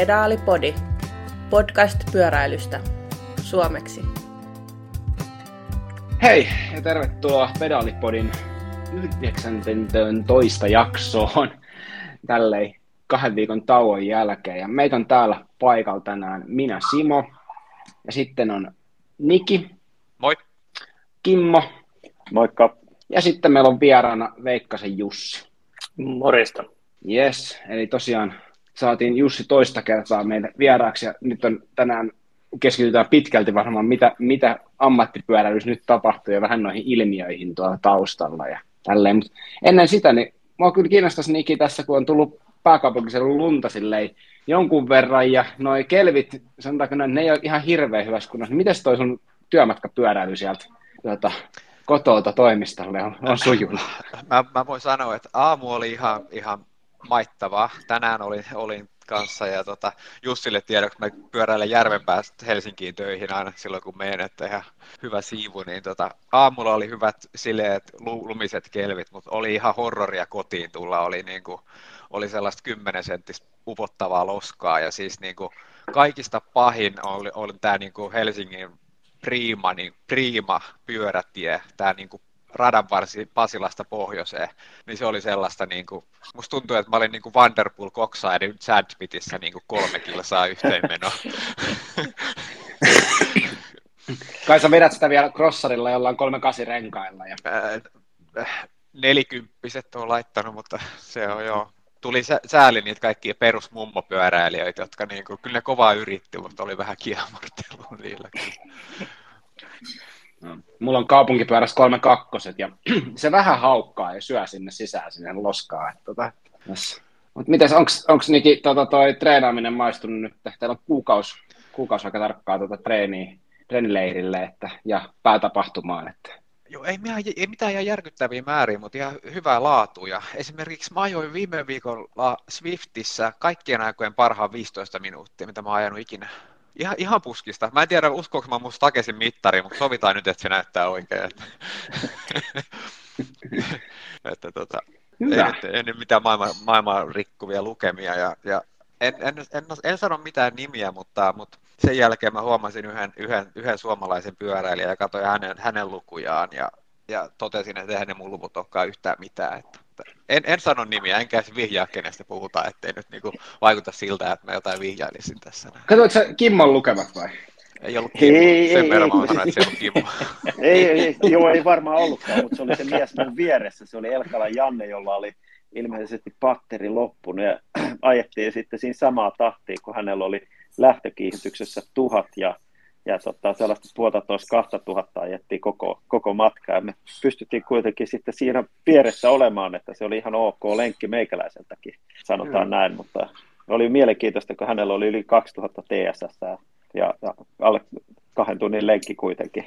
Pedaalipodi, podcast pyöräilystä, suomeksi. Hei ja tervetuloa Pedaalipodin 19. jaksoon tälleen kahden viikon tauon jälkeen. Ja meitä on täällä paikalla tänään minä Simo ja sitten on Niki. Moi. Kimmo. Moikka. Ja sitten meillä on vieraana Veikkasen Jussi. Morista. Yes, eli tosiaan saatiin Jussi toista kertaa meille vieraaksi ja nyt on tänään keskitytään pitkälti varmaan, mitä, mitä ammattipyöräilyssä nyt tapahtuu ja vähän noihin ilmiöihin tuolla taustalla ja tälleen. Mut ennen sitä, niin mua kyllä kiinnostaisi Niki tässä, kun on tullut pääkaupunkiseudun lunta silleen jonkun verran ja noi kelvit, sanotaanko näin, ne ei ole ihan hirveän hyvässä kunnossa. Miten toi sun työmatkapyöräily sieltä tuota, kotolta toimistolle on, on sujunut? Mä, mä voin sanoa, että aamu oli ihan, ihan maittavaa. Tänään olin, olin kanssa ja tota, Jussille tiedoksi mä pyöräilen järven päästä Helsinkiin töihin aina silloin kun menen, että ihan hyvä siivu, niin tota, aamulla oli hyvät sileet lumiset kelvit, mutta oli ihan horroria kotiin tulla, oli, niin kuin, oli sellaista 10 senttistä upottavaa loskaa ja siis niin kuin, kaikista pahin oli, oli tämä niin kuin Helsingin Prima, niin Prima pyörätie, tämä niin kuin radan varsi Pasilasta pohjoiseen, niin se oli sellaista, niin kuin, musta tuntuu, että mä olin niin kuin Vanderpool Coxside Sandpitissä niin kuin kolme kilsaa yhteenmenoa. Kai sä vedät sitä vielä crossarilla jollain kolme kasi renkailla. Ja... Nelikymppiset on laittanut, mutta se on jo tuli sääli niitä kaikkia perusmummopyöräilijöitä, jotka niin kuin, kyllä ne kovaa yritti, mutta oli vähän kiemurtelua niillä. Mulla on kaupunkipyörässä kolme kakkoset ja se vähän haukkaa ja syö sinne sisään sinne loskaa. Että, tota, yes. Mut mites, onko Niki tota, toi treenaaminen maistunut nyt? Teillä on kuukausi, kuukausi aika tarkkaa tota, treeniä, treenileirille että, ja päätapahtumaan. Että. Joo, ei, mitään, ei mitään ihan järkyttäviä määriä, mutta ihan hyvää laatua. Ja esimerkiksi mä ajoin viime viikolla Swiftissä kaikkien aikojen parhaan 15 minuuttia, mitä mä oon ajanut ikinä. Ihan, ihan puskista. Mä en tiedä, uskoinko mä musta takesin mittari, mutta sovitaan nyt, että se näyttää oikein. Että, että tota, ei, nyt, ei nyt mitään maailman, maailman rikkuvia lukemia. Ja, ja en, en, en, en, sano mitään nimiä, mutta, mutta sen jälkeen mä huomasin yhden, yhden, yhden suomalaisen pyöräilijän ja katsoin hänen, hänen lukujaan ja, ja totesin, että eihän ne mun luvut olekaan yhtään mitään. Että, en, en sano nimiä, enkä edes vihjaa, kenestä puhutaan, ettei nyt niinku vaikuta siltä, että mä jotain vihjailisin tässä. Katsoitko sä Kimmon lukemat vai? Ei ollut Kimmo, ei, sen ei, verran ei, mä sanoin, että se on Kimmo. ei, ei, joo, ei varmaan ollutkaan, mutta se oli se mies mun vieressä, se oli Elkala Janne, jolla oli ilmeisesti patteri loppunut ja ajettiin sitten siinä samaa tahtia, kun hänellä oli lähtökiihdytyksessä tuhat ja ja tota, sellaista puolitoista kahta tuhatta ajettiin koko, koko matka, ja me pystyttiin kuitenkin sitten siinä vieressä olemaan, että se oli ihan ok lenkki meikäläiseltäkin, sanotaan mm. näin, mutta oli mielenkiintoista, kun hänellä oli yli 2000 TSS ja, ja alle kahden tunnin lenkki kuitenkin.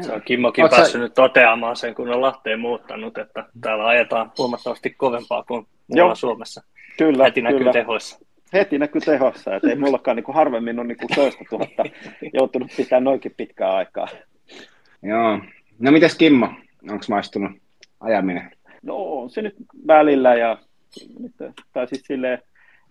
Se on Kimmokin Oot päässyt sä... nyt toteamaan sen, kun on Lahteen muuttanut, että täällä ajetaan huomattavasti kovempaa kuin muualla Suomessa. Kyllä, Heti näkyy kyllä. tehoissa heti näkyy tehossa, että ei mullakaan niin kuin harvemmin ole niin kuin toista tuhatta joutunut pitää noinkin pitkää aikaa. Joo. No mitäs Kimmo, onko maistunut ajaminen? No on se nyt välillä ja tai siis silleen,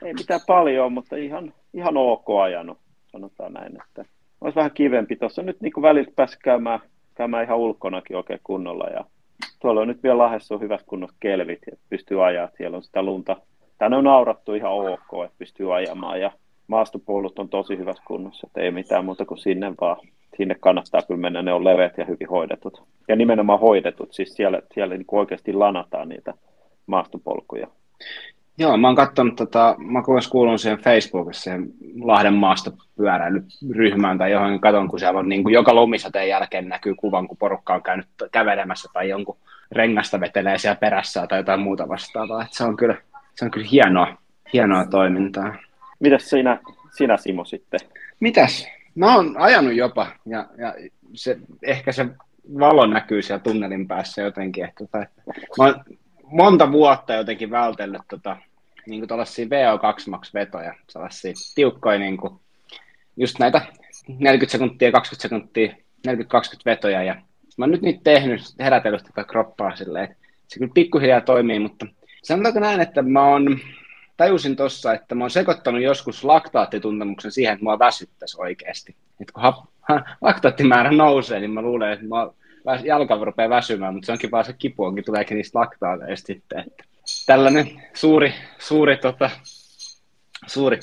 ei mitään paljon, mutta ihan, ihan ok ajanut, sanotaan näin, että olisi vähän kivempi. Tuossa nyt niin kuin välillä päässyt käymään, käymään ihan ulkonakin oikein kunnolla ja tuolla on nyt vielä Lahdessa on hyvät kunnossa kelvit ja pystyy ajaa, siellä on sitä lunta, tänne on naurattu ihan ok, että pystyy ajamaan ja maastopoulut on tosi hyvässä kunnossa, että ei mitään muuta kuin sinne vaan. Sinne kannattaa kyllä mennä, ne on leveät ja hyvin hoidetut. Ja nimenomaan hoidetut, siis siellä, siellä niin oikeasti lanataan niitä maastopolkuja. Joo, mä oon katsonut, tota, mä myös kuulun siihen Facebookissa siihen Lahden maastopyöräilyryhmään tai johon katon, kun siellä on niin kuin joka lumisateen jälkeen näkyy kuvan, kun porukka on käynyt kävelemässä tai jonkun rengasta vetelee siellä perässä tai jotain muuta vastaavaa. Et se on kyllä, se on kyllä hienoa, hienoa toimintaa. Mitäs sinä, sinä Simo sitten? Mitäs? Mä oon ajanut jopa ja, ja se, ehkä se valo näkyy siellä tunnelin päässä jotenkin. Että, tai, mä oon monta vuotta jotenkin vältellyt tota, niin kuin VO2 max vetoja, sellaisia tiukkoja niin kuin, just näitä 40 sekuntia, 20 sekuntia, 40-20 vetoja ja mä oon nyt niitä tehnyt, herätellyt tätä kroppaa silleen, että se kyllä pikkuhiljaa toimii, mutta sanotaanko näin, että mä oon tajusin tuossa, että mä oon sekoittanut joskus laktaattituntemuksen siihen, että mua väsyttäisi oikeasti. Et kun ha, ha, laktaattimäärä nousee, niin mä luulen, että mä jalka rupeaa väsymään, mutta se onkin vaan se kipu onkin tuleekin niistä laktaateista sitten. Että tällainen suuri, suuri, tota, suuri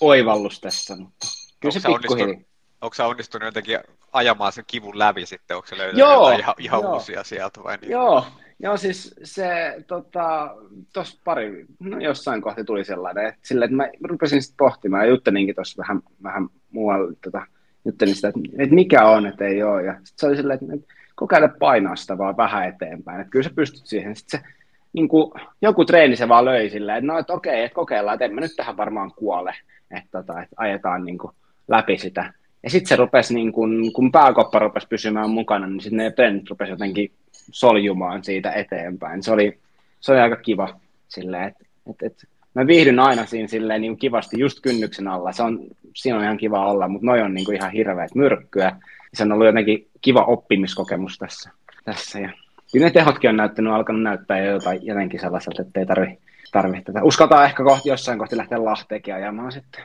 oivallus tässä, mutta kyllä se pikkuhiljaa. Onko sä onnistunut jotenkin ajamaan sen kivun läpi sitten? Onko se löytänyt joo, ihan, ihan joo. uusia sieltä vai niin? Joo, joo siis se tota, tuossa pari, no jossain kohti tuli sellainen, että, sille, että mä rupesin sitten pohtimaan ja juttelinkin tuossa vähän, vähän muualla, tota, juttelin sitä, että, että mikä on, että ei ole. Ja sitten se oli silleen, että, kokeile painaa sitä vaan vähän eteenpäin, että kyllä sä pystyt siihen. Sitten se, niin kuin, joku treeni se vaan löi silleen, että no, että okei, että kokeillaan, että en mä nyt tähän varmaan kuole, että, tota, että ajetaan niin kuin, läpi sitä. Ja sitten se rupesi, niin kun, kun pääkoppa rupesi pysymään mukana, niin sitten ne pennit rupesi jotenkin soljumaan siitä eteenpäin. Se oli, se oli aika kiva silleen, että et, et, mä viihdyn aina siinä silleen niin kivasti just kynnyksen alla. Se on, siinä on ihan kiva olla, mutta noi on niin kuin ihan hirveät myrkkyä. Se on ollut jotenkin kiva oppimiskokemus tässä. tässä. Ja kyllä ne tehotkin on näyttänyt, alkanut näyttää jo jotain, jotenkin sellaiselta, että ei tarvi, tarvi tätä. Uskaltaa ehkä kohti, jossain kohti lähteä Lahteenkin ajamaan sitten.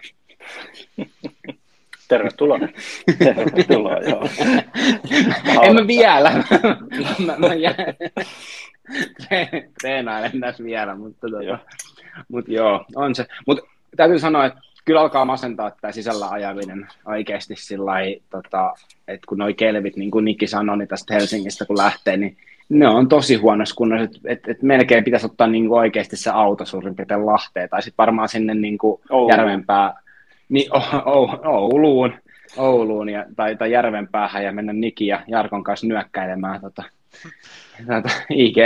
Tervetuloa. Tervetuloa, joo. en mä vielä. mä, mä jään. Treenailen tässä vielä, mutta, tota, joo. mutta joo, on se. Mutta täytyy sanoa, että kyllä alkaa masentaa tämä sisällä ajaminen oikeasti sillä tota, että kun noi kelvit, niin kuin Nikki sanoi, niin tästä Helsingistä kun lähtee, niin ne on tosi huonossa kunnossa, että et, et melkein pitäisi ottaa niin kuin oikeasti se auto suurin piirtein Lahteen, tai sitten varmaan sinne niin kuin Järvenpää, niin Ouluun, Ouluun ja, tai, tai Järvenpäähän ja mennä Niki ja Jarkon kanssa nyökkäilemään tota, tota, IG.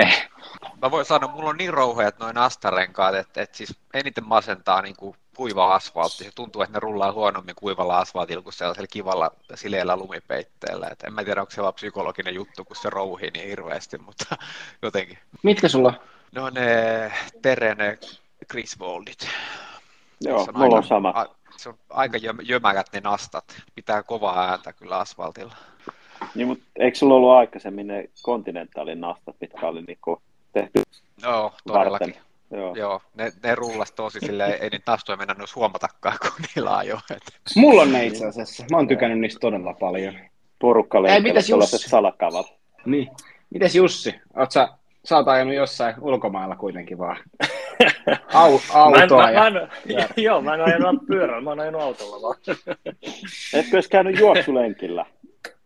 Mä voin sanoa, mulla on niin rouheet noin astarenkaat, että, että siis eniten masentaa niin kuin kuiva asfaltti. Se tuntuu, että ne rullaa huonommin kuivalla asfaltilla kuin sellaisella kivalla sileellä lumipeitteellä. Et en mä tiedä, onko se vaan psykologinen juttu, kun se rouhii niin hirveästi, mutta jotenkin. Mitkä sulla? No ne Terene Griswoldit. Joo, on mulla aika, on sama. A, se on aika jömäkät ne nastat. Pitää kovaa ääntä kyllä asfaltilla. Niin, mutta eikö sulla ollut aikaisemmin ne kontinentaalin nastat, mitkä oli niinku tehty Joo, todellakin. Varten? Joo, Joo ne, ne rullas tosi silleen, ei niitä taas mennä noissa huomatakaan, kun niillä ajo. Mulla on ne itse asiassa. Mä oon tykännyt niistä todella paljon. Porukka tuollaiset salakavat. Niin. Mites Jussi? Oot sä, sä oot ajanut jossain ulkomailla kuitenkin vaan? Au, autoa mä en, ja... Mä en, ja... Joo, mä en ajanut pyörällä, mä oon ajanut autolla vaan. Etkö olisi käynyt juoksulenkillä?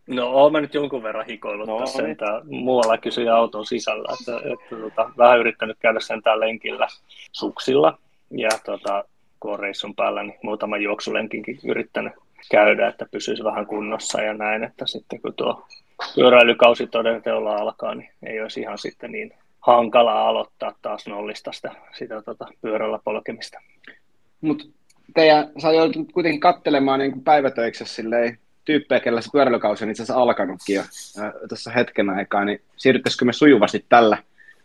No, oon mä nyt jonkun verran hikoillut no, tässä niin. sentään muualla kysyjä auton sisällä, että, että tota, vähän yrittänyt käydä sentään lenkillä suksilla ja tota, kun on reissun päällä, niin muutama juoksulenkinkin yrittänyt käydä, että pysyisi vähän kunnossa ja näin, että sitten kun tuo pyöräilykausi todella teolla alkaa, niin ei olisi ihan sitten niin hankalaa aloittaa taas nollista sitä, sitä tota, pyörällä polkemista. Mutta teidän, sä joudut kuitenkin katselemaan niin päivätöiksessä silleen tyyppejä, kellä se pyöräilykausi on itse asiassa alkanutkin jo tuossa hetken aikaa, niin siirryttäisikö me sujuvasti tällä,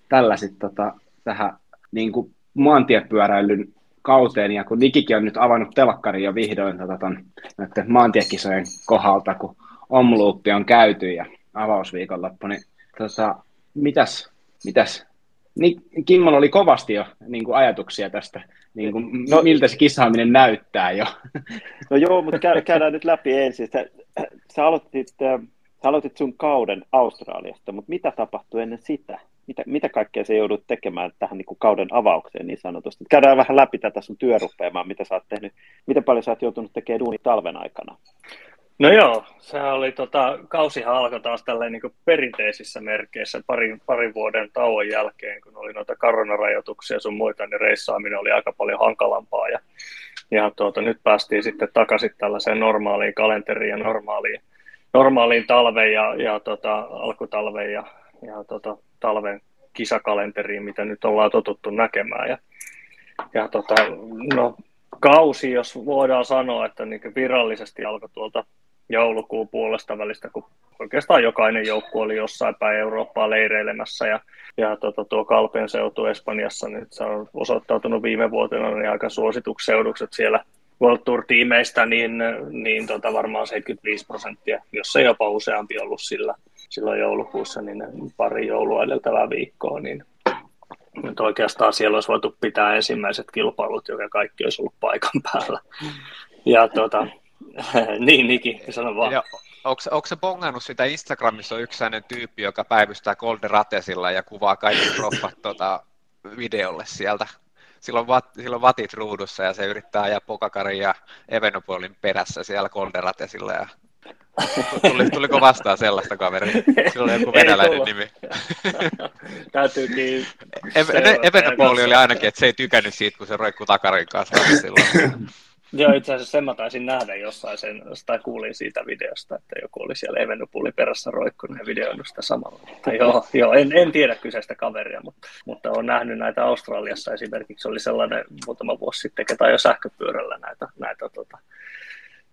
tällä sit, tota, tähän niin kuin maantiepyöräilyn kauteen, ja kun Nikikin on nyt avannut telkkari jo vihdoin tota, ton, maantiekisojen kohdalta, kun omluuppi on käyty ja avausviikonloppu, niin tota, mitäs, mitäs niin Kimmolla oli kovasti jo niin kuin ajatuksia tästä, niin kuin, no, miltä se kisaaminen näyttää jo. No joo, mutta käydään nyt läpi ensin. Sä, sä, aloitit, äh, sä aloitit sun kauden Australiasta, mutta mitä tapahtui ennen sitä? Mitä, mitä kaikkea se joudut tekemään tähän niin kuin kauden avaukseen niin sanotusti? Käydään vähän läpi tätä sun työrupeamaa, mitä sä oot tehnyt. Miten paljon sä oot joutunut tekemään duuni talven aikana? No joo, se oli tota, kausihan alkoi taas tälleen niin perinteisissä merkeissä parin, parin vuoden tauon jälkeen, kun oli noita koronarajoituksia sun muita, niin reissaaminen oli aika paljon hankalampaa ja, ja tuota, nyt päästiin sitten takaisin tällaiseen normaaliin kalenteriin ja normaaliin, normaaliin talveen ja, ja tota, alkutalveen ja, ja tota, talven kisakalenteriin, mitä nyt ollaan totuttu näkemään. Ja, ja tota, no, kausi, jos voidaan sanoa, että niin virallisesti alkoi tuolta joulukuun puolesta välistä, kun oikeastaan jokainen joukku oli jossain päin Eurooppaa leireilemässä ja, ja tota, tuo Kalpen seutu Espanjassa, niin se on osoittautunut viime vuotena niin aika suosituksi seudukset siellä World Tour-tiimeistä, niin, niin tota, varmaan 75 prosenttia, jos ei jopa useampi ollut sillä silloin joulukuussa, niin pari joulua edeltävää viikkoa, niin Nyt oikeastaan siellä olisi voitu pitää ensimmäiset kilpailut, joka kaikki olisi ollut paikan päällä. Ja tuota, niin Niki, sano vaan. Ja, onko, se bongannut sitä Instagramissa on yksi sellainen tyyppi, joka päivystää Golden Ratesilla ja kuvaa kaikki proffat tuota, videolle sieltä silloin, vat, silloin vatit ruudussa ja se yrittää ajaa Pokakarin ja Evenopolin perässä siellä Golderatesilla ja Tuli, tuliko vastaan sellaista kaveria? Sillä oli joku venäläinen nimi. Täytyykin... Evenopoli oli ainakin, että se ei tykännyt siitä, kun se roikkuu takarin kanssa silloin. Joo, itse asiassa sen mä taisin nähdä jossain sen, tai kuulin siitä videosta, että joku oli siellä Evenopuli perässä roikkunut ja videoinut sitä samalla. Mutta joo, joo en, en, tiedä kyseistä kaveria, mutta, mutta olen nähnyt näitä Australiassa esimerkiksi, oli sellainen muutama vuosi sitten, ketä jo sähköpyörällä näitä, näitä tota,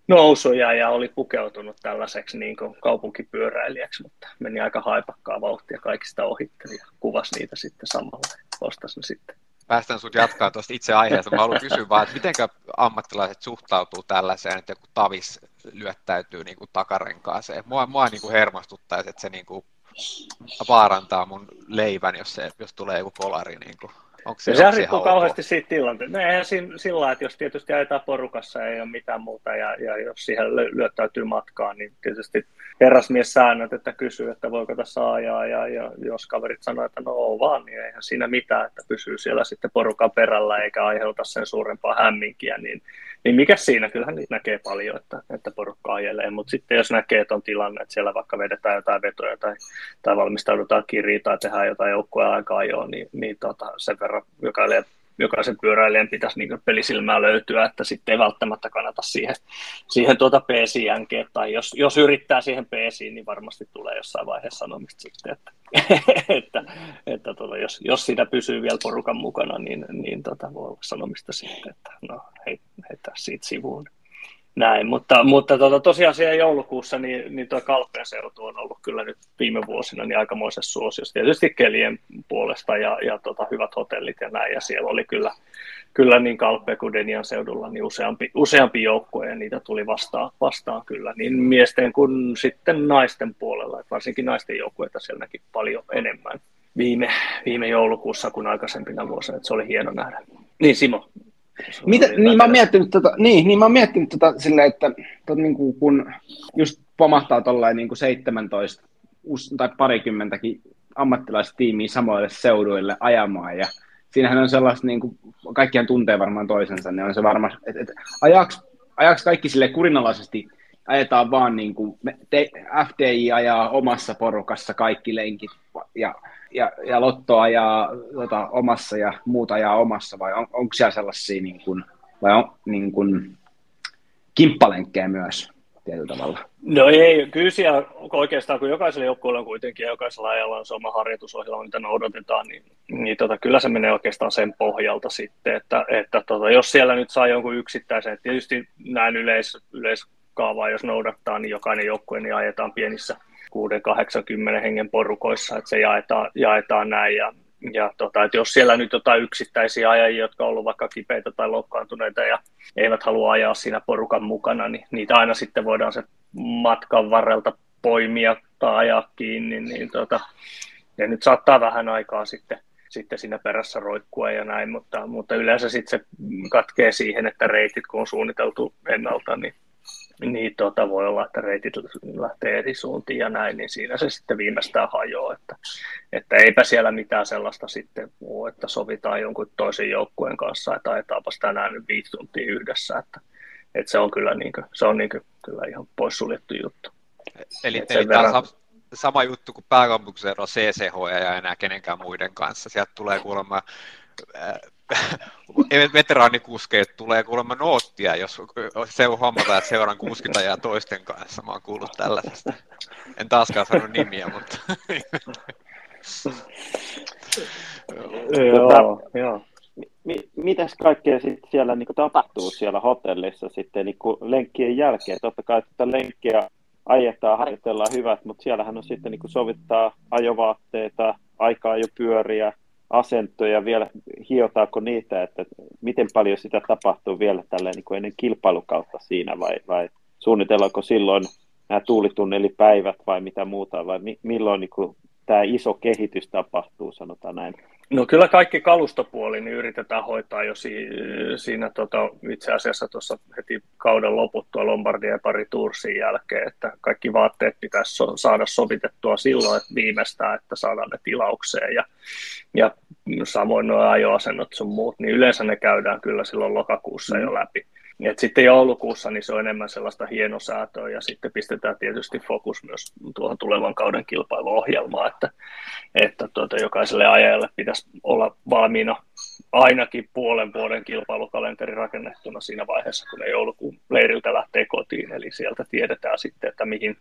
nousuja ja oli pukeutunut tällaiseksi niin kuin kaupunkipyöräilijäksi, mutta meni aika haipakkaa vauhtia kaikista ohitteli ja kuvasi niitä sitten samalla ja ne sitten päästään sinut jatkaa tuosta itse aiheesta. Mä haluan kysyä vaan, että miten ammattilaiset suhtautuu tällaiseen, että joku tavis lyöttäytyy niin kuin takarenkaaseen. Mua, mua niin kuin hermostuttaisi, että se niin kuin vaarantaa mun leivän, jos, se, jos tulee joku polari. Niin kuin. Onko se, se riippuu kauheasti siitä tilanteesta. No eihän siinä, sillä että jos tietysti ajetaan porukassa ei ole mitään muuta ja, ja jos siihen lyöttäytyy matkaan, niin tietysti herrasmies säännöt, että kysyy, että voiko tässä ajaa ja, ja jos kaverit sanoo, että no oo vaan, niin eihän siinä mitään, että pysyy siellä sitten porukan perällä eikä aiheuta sen suurempaa hämminkiä, niin, niin mikä siinä, kyllähän niitä näkee paljon, että, että porukka ajelee, mutta sitten jos näkee, että on tilanne, että siellä vaikka vedetään jotain vetoja tai, tai valmistaudutaan kiriin tai tehdään jotain joukkoja aikaa ajoa, niin, niin tota, sen verran jokainen jokaisen pyöräilijän pitäisi niin pelisilmää löytyä, että sitten ei välttämättä kannata siihen, siihen tuota PC jänkeä, tai jos, jos yrittää siihen PC, niin varmasti tulee jossain vaiheessa sanomista sitten, että, että, että tuota, jos, jos sitä pysyy vielä porukan mukana, niin, niin tota, voi olla sanomista sitten, että no hei, heitä siitä sivuun näin, mutta, mutta tota, tosiaan siellä joulukuussa niin, niin tuo Kalpeen seutu on ollut kyllä nyt viime vuosina niin aikamoisessa suosiossa. Tietysti kelien puolesta ja, ja tota, hyvät hotellit ja näin, ja siellä oli kyllä, kyllä niin Kalpeen kuin Denian seudulla niin useampi, useampi joukkue, ja niitä tuli vastaan, vastaan kyllä niin miesten kuin sitten naisten puolella, että varsinkin naisten joukkueita siellä näki paljon enemmän viime, viime joulukuussa kuin aikaisempina vuosina, että se oli hieno nähdä. Niin Simo, mitä, niin, mä oon miettinyt tota, niin, niin mä oon miettinyt tota silleen, että tota, niin kuin, kun just pomahtaa tuollain niin 17 tai parikymmentäkin ammattilaistiimiä samoille seuduille ajamaan ja siinähän on sellaista, niin kuin, kaikkihan tuntee varmaan toisensa, niin on se varmaan, että, että ajaks, ajaks kaikki sille kurinalaisesti ajetaan vaan niin kuin, te, FTI ajaa omassa porukassa kaikki lenkit ja ja, ja Lotto ajaa tota, omassa ja muut ajaa omassa, vai on, onko siellä sellaisia, niin kuin, vai on niin kuin, kimppalenkkejä myös tietyllä tavalla? No ei, kyllä siellä oikeastaan, kun jokaisella joukkueella on kuitenkin ja jokaisella ajalla on se oma harjoitusohjelma, mitä noudatetaan, niin, niin tota, kyllä se menee oikeastaan sen pohjalta sitten, että, että tota, jos siellä nyt saa jonkun yksittäisen, tietysti näin yleis, yleiskaavaa, jos noudattaa, niin jokainen joukkue niin ajetaan pienissä 6-80 hengen porukoissa, että se jaetaan, jaetaan näin. Ja, ja tota, että jos siellä nyt jotain yksittäisiä ajajia, jotka on ollut vaikka kipeitä tai loukkaantuneita ja eivät halua ajaa siinä porukan mukana, niin niitä aina sitten voidaan se matkan varrelta poimia tai ajaa kiinni. Niin tota, ja nyt saattaa vähän aikaa sitten sitten siinä perässä roikkua ja näin, mutta, mutta yleensä sitten se katkee siihen, että reitit kun on suunniteltu ennalta, niin niin tota, voi olla, että reitit lähtee eri suuntiin ja näin, niin siinä se sitten viimeistään hajoaa, että, että eipä siellä mitään sellaista sitten muu, että sovitaan jonkun toisen joukkueen kanssa, että ajetaanpas tänään nyt viisi tuntia yhdessä, että, että se on kyllä, niin kuin, se on niin kuin, kyllä ihan poissuljettu juttu. Eli, eli verran... sama juttu kuin pääkaupunkiseudulla CCH ja enää kenenkään muiden kanssa. Sieltä tulee kuulemma veteraanikuskeet tulee kuulemma noottia, jos se huomataan, että seuran kuskit ajaa toisten kanssa. Mä oon kuullut tällaisesta. En taaskaan sano nimiä, mutta... joo, joo. Mitäs kaikkea sit siellä niin tapahtuu siellä hotellissa sitten niin lenkkien jälkeen? Totta kai että lenkkiä ajetaan, harjoitellaan hyvät, mutta siellähän on sitten niin sovittaa ajovaatteita, aikaa jo pyöriä, asentoja vielä, hiotaanko niitä, että miten paljon sitä tapahtuu vielä tälleen niin kuin ennen kilpailukautta siinä vai, vai suunnitellaanko silloin nämä tuulitunnelipäivät vai mitä muuta vai mi, milloin niin kuin tämä iso kehitys tapahtuu, sanotaan näin. No kyllä kaikki kalustopuoli niin yritetään hoitaa jo si- siinä tota, itse asiassa tuossa heti kauden loputtua Lombardia ja pari Tursin jälkeen, että kaikki vaatteet pitäisi saada sovitettua silloin että viimeistään, että saadaan ne tilaukseen ja, ja samoin nuo ajoasennot sun muut, niin yleensä ne käydään kyllä silloin lokakuussa jo läpi. Et sitten joulukuussa niin se on enemmän sellaista hienosäätöä ja sitten pistetään tietysti fokus myös tuohon tulevan kauden kilpailuohjelmaan, että, että tuota, jokaiselle ajajalle pitäisi olla valmiina ainakin puolen vuoden kilpailukalenteri rakennettuna siinä vaiheessa, kun ne joulukuun leiriltä lähtee kotiin, eli sieltä tiedetään sitten, että mihin,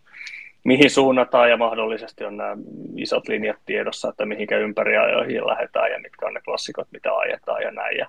mihin suunnataan ja mahdollisesti on nämä isot linjat tiedossa, että mihinkä ympäriajoihin lähdetään ja mitkä on ne klassikot, mitä ajetaan ja näin. Ja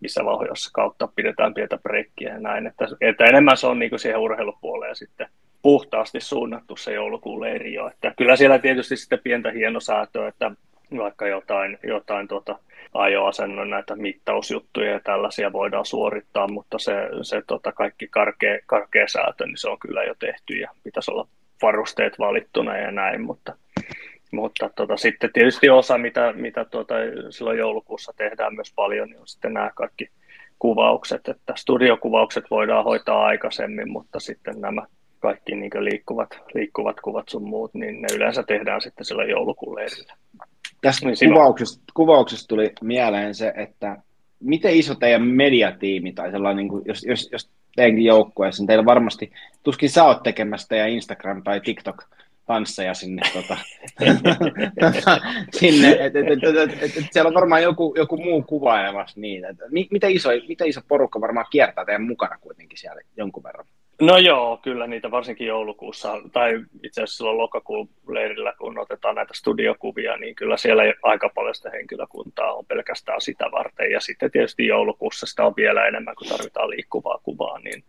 missä vauhdissa kautta pidetään pientä breikkiä ja näin. Että, että enemmän se on niin kuin siihen urheilupuoleen sitten puhtaasti suunnattu se joulukuun leiri jo. Että kyllä siellä tietysti sitten pientä hienosäätöä, että vaikka jotain, jotain tota, ajoasennon näitä mittausjuttuja ja tällaisia voidaan suorittaa, mutta se, se tota kaikki karkea, karkea säätö, niin se on kyllä jo tehty ja pitäisi olla varusteet valittuna ja näin, mutta mutta tota, sitten tietysti osa, mitä, mitä tuota, silloin joulukuussa tehdään myös paljon, niin on sitten nämä kaikki kuvaukset, että studiokuvaukset voidaan hoitaa aikaisemmin, mutta sitten nämä kaikki niin liikkuvat, liikkuvat kuvat sun muut, niin ne yleensä tehdään sitten sillä joulukuun leirillä. Tässä niin kuvauksesta, kuvauksesta tuli mieleen se, että miten iso teidän mediatiimi tai sellainen, niin kuin, jos, jos, jos teidänkin joukkueessa, niin teillä varmasti, tuskin sä oot tekemässä teidän Instagram tai TikTok tansseja sinne, tota, sinne että et, et, et, et, et siellä on varmaan joku, joku muu kuvailemassa niitä. Et, miten, iso, miten iso porukka varmaan kiertää teidän mukana kuitenkin siellä jonkun verran? No joo, kyllä niitä varsinkin joulukuussa, tai itse asiassa silloin lokakuun leirillä, kun otetaan näitä studiokuvia, niin kyllä siellä aika paljon sitä henkilökuntaa on pelkästään sitä varten. Ja sitten tietysti joulukuussa sitä on vielä enemmän, kun tarvitaan liikkuvaa kuvaa, niin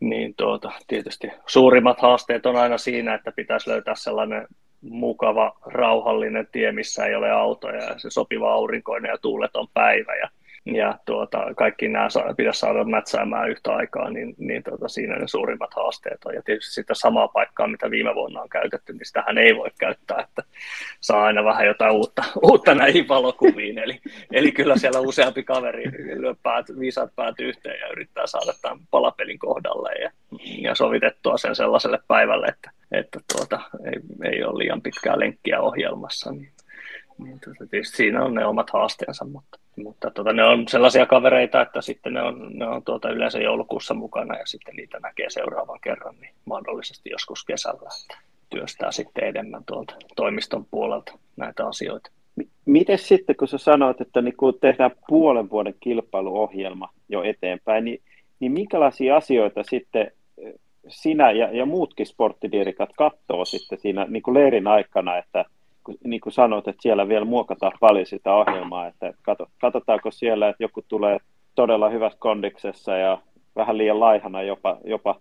niin tuota, tietysti suurimmat haasteet on aina siinä, että pitäisi löytää sellainen mukava, rauhallinen tie, missä ei ole autoja ja se sopiva aurinkoinen ja tuuleton päivä ja ja tuota, kaikki nämä pitäisi saada mätsäämään yhtä aikaa, niin, niin tuota, siinä ne suurimmat haasteet on. Ja tietysti sitä samaa paikkaa, mitä viime vuonna on käytetty, niin sitähän ei voi käyttää, että saa aina vähän jotain uutta, uutta näihin valokuviin. Eli, eli kyllä siellä useampi kaveri lyö päät, viisat päät yhteen ja yrittää saada tämän palapelin kohdalle ja, ja sovitettua sen sellaiselle päivälle, että, että tuota, ei, ei ole liian pitkää lenkkiä ohjelmassa. Niin, tietysti siinä on ne omat haasteensa, mutta mutta tota, ne on sellaisia kavereita, että sitten ne on, ne on tuota yleensä joulukuussa mukana ja sitten niitä näkee seuraavan kerran, niin mahdollisesti joskus kesällä, että työstää sitten enemmän tuolta toimiston puolelta näitä asioita. Miten sitten, kun sä sanoit, että niin kun tehdään puolen vuoden kilpailuohjelma jo eteenpäin, niin, niin minkälaisia asioita sitten sinä ja, ja muutkin sporttidirikat katsoo sitten siinä niin leirin aikana, että niin kuin sanoit, että siellä vielä muokataan paljon sitä ohjelmaa, että katsotaanko siellä, että joku tulee todella hyvässä kondiksessa ja vähän liian laihana jopa, jopa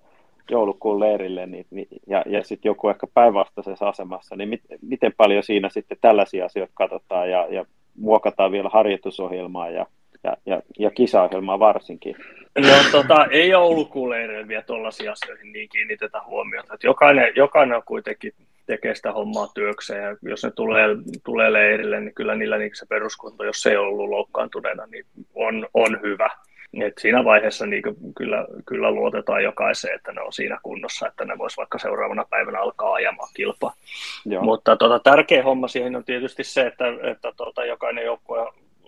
joulukuun leirille niin, niin, ja, ja sitten joku ehkä päinvastaisessa asemassa, niin mit, miten paljon siinä sitten tällaisia asioita katsotaan ja, ja muokataan vielä harjoitusohjelmaa ja, ja, ja, ja kisaohjelmaa varsinkin? No tota, ei joulukuun leirille vielä tuollaisiin asioihin niin kiinnitetä huomiota. Että jokainen, jokainen on kuitenkin tekee sitä hommaa työkseen ja jos ne tulee, tulee leirille, niin kyllä niillä niin se peruskunto, jos se ei ollut loukkaantuneena, niin on, on hyvä. Et siinä vaiheessa niin kyllä, kyllä luotetaan jokaiseen, että ne on siinä kunnossa, että ne voisi vaikka seuraavana päivänä alkaa ajamaan kilpaa. Joo. Mutta tota, tärkeä homma siihen on tietysti se, että, että tota, jokainen joukkue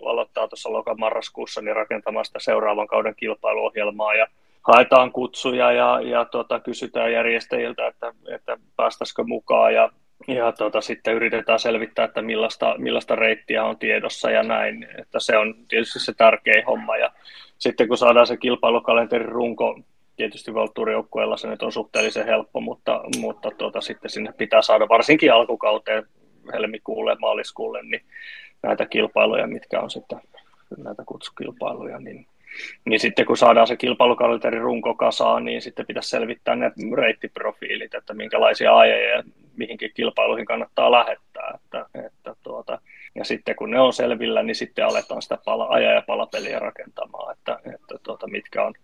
aloittaa tuossa lokamarraskuussa niin rakentamaan sitä seuraavan kauden kilpailuohjelmaa ja haetaan kutsuja ja, ja tota, kysytään järjestäjiltä, että, että päästäisikö mukaan ja, ja tota, sitten yritetään selvittää, että millaista, millaista reittiä on tiedossa ja näin, että se on tietysti se tärkein homma. Ja sitten kun saadaan se kilpailukalenterin runko, tietysti valtuurijoukkueella se nyt on suhteellisen helppo, mutta, mutta tuota, sitten sinne pitää saada varsinkin alkukauteen helmikuulle, maaliskuulle, niin näitä kilpailuja, mitkä on sitten näitä kutsukilpailuja, niin niin sitten kun saadaan se kilpailukalenterin runko kasaan, niin sitten pitäisi selvittää ne reittiprofiilit, että minkälaisia ajeja mihinkin kilpailuihin kannattaa lähettää. Että, että tuota, ja sitten kun ne on selvillä, niin sitten aletaan sitä pala, aja- ja palapeliä rakentamaan, että, että tuota, mitkä, on,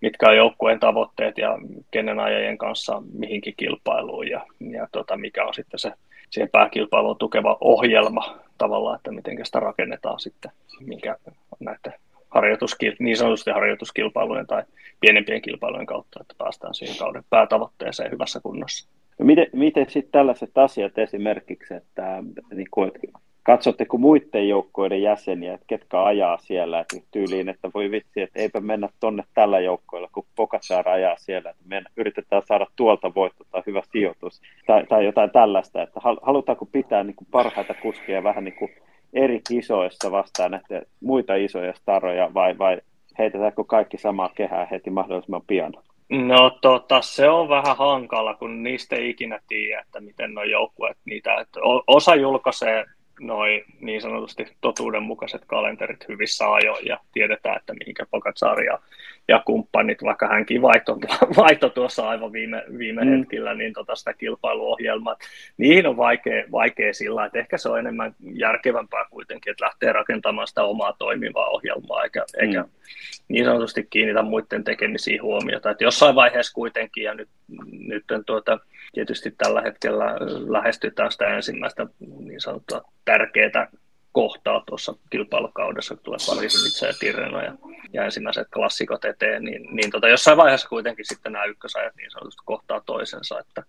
mitkä on joukkueen tavoitteet ja kenen ajajien kanssa mihinkin kilpailuun ja, ja tuota, mikä on sitten se siihen pääkilpailuun tukeva ohjelma tavallaan, että miten sitä rakennetaan sitten, minkä näiden harjoituskil, niin sanotusti harjoituskilpailujen tai pienempien kilpailujen kautta, että päästään siihen kauden päätavoitteeseen hyvässä kunnossa. No miten, miten sitten tällaiset asiat esimerkiksi, että, niin kuin, että katsotteko muiden joukkoiden jäseniä, että ketkä ajaa siellä, että tyyliin, että voi vitsi, että eipä mennä tonne tällä joukkoilla, kun Pokasaar ajaa siellä, että me yritetään saada tuolta voitto tai hyvä sijoitus tai, tai jotain tällaista, että halutaanko pitää niin kuin parhaita kuskeja vähän niin kuin eri kisoissa vastaan näitä muita isoja staroja vai, vai heitetäänkö kaikki samaa kehää heti mahdollisimman pian? No tota, se on vähän hankala, kun niistä ei ikinä tiedä, että miten nuo joukkueet niitä, että osa julkaisee noin niin sanotusti totuudenmukaiset kalenterit hyvissä ajoin ja tiedetään, että mihinkä Pogacar ja, ja kumppanit, vaikka hänkin vaihto, vaihto tuossa aivan viime, viime mm. hetkellä, niin tota sitä kilpailuohjelmaa, niihin on vaikea, vaikea sillä, että ehkä se on enemmän järkevämpää kuitenkin, että lähtee rakentamaan sitä omaa toimivaa ohjelmaa, eikä, mm. eikä niin sanotusti kiinnitä muiden tekemisiin huomiota. Että jossain vaiheessa kuitenkin, ja nyt, nyt tuota, tietysti tällä hetkellä lähestytään sitä ensimmäistä niin sanottua tärkeää kohtaa tuossa kilpailukaudessa, kun tulee Pariisitse ja Tirreno ja, ja ensimmäiset klassikot eteen, niin, niin tota, jossain vaiheessa kuitenkin sitten nämä ykkösajat niin sanotusti kohtaa toisensa, että,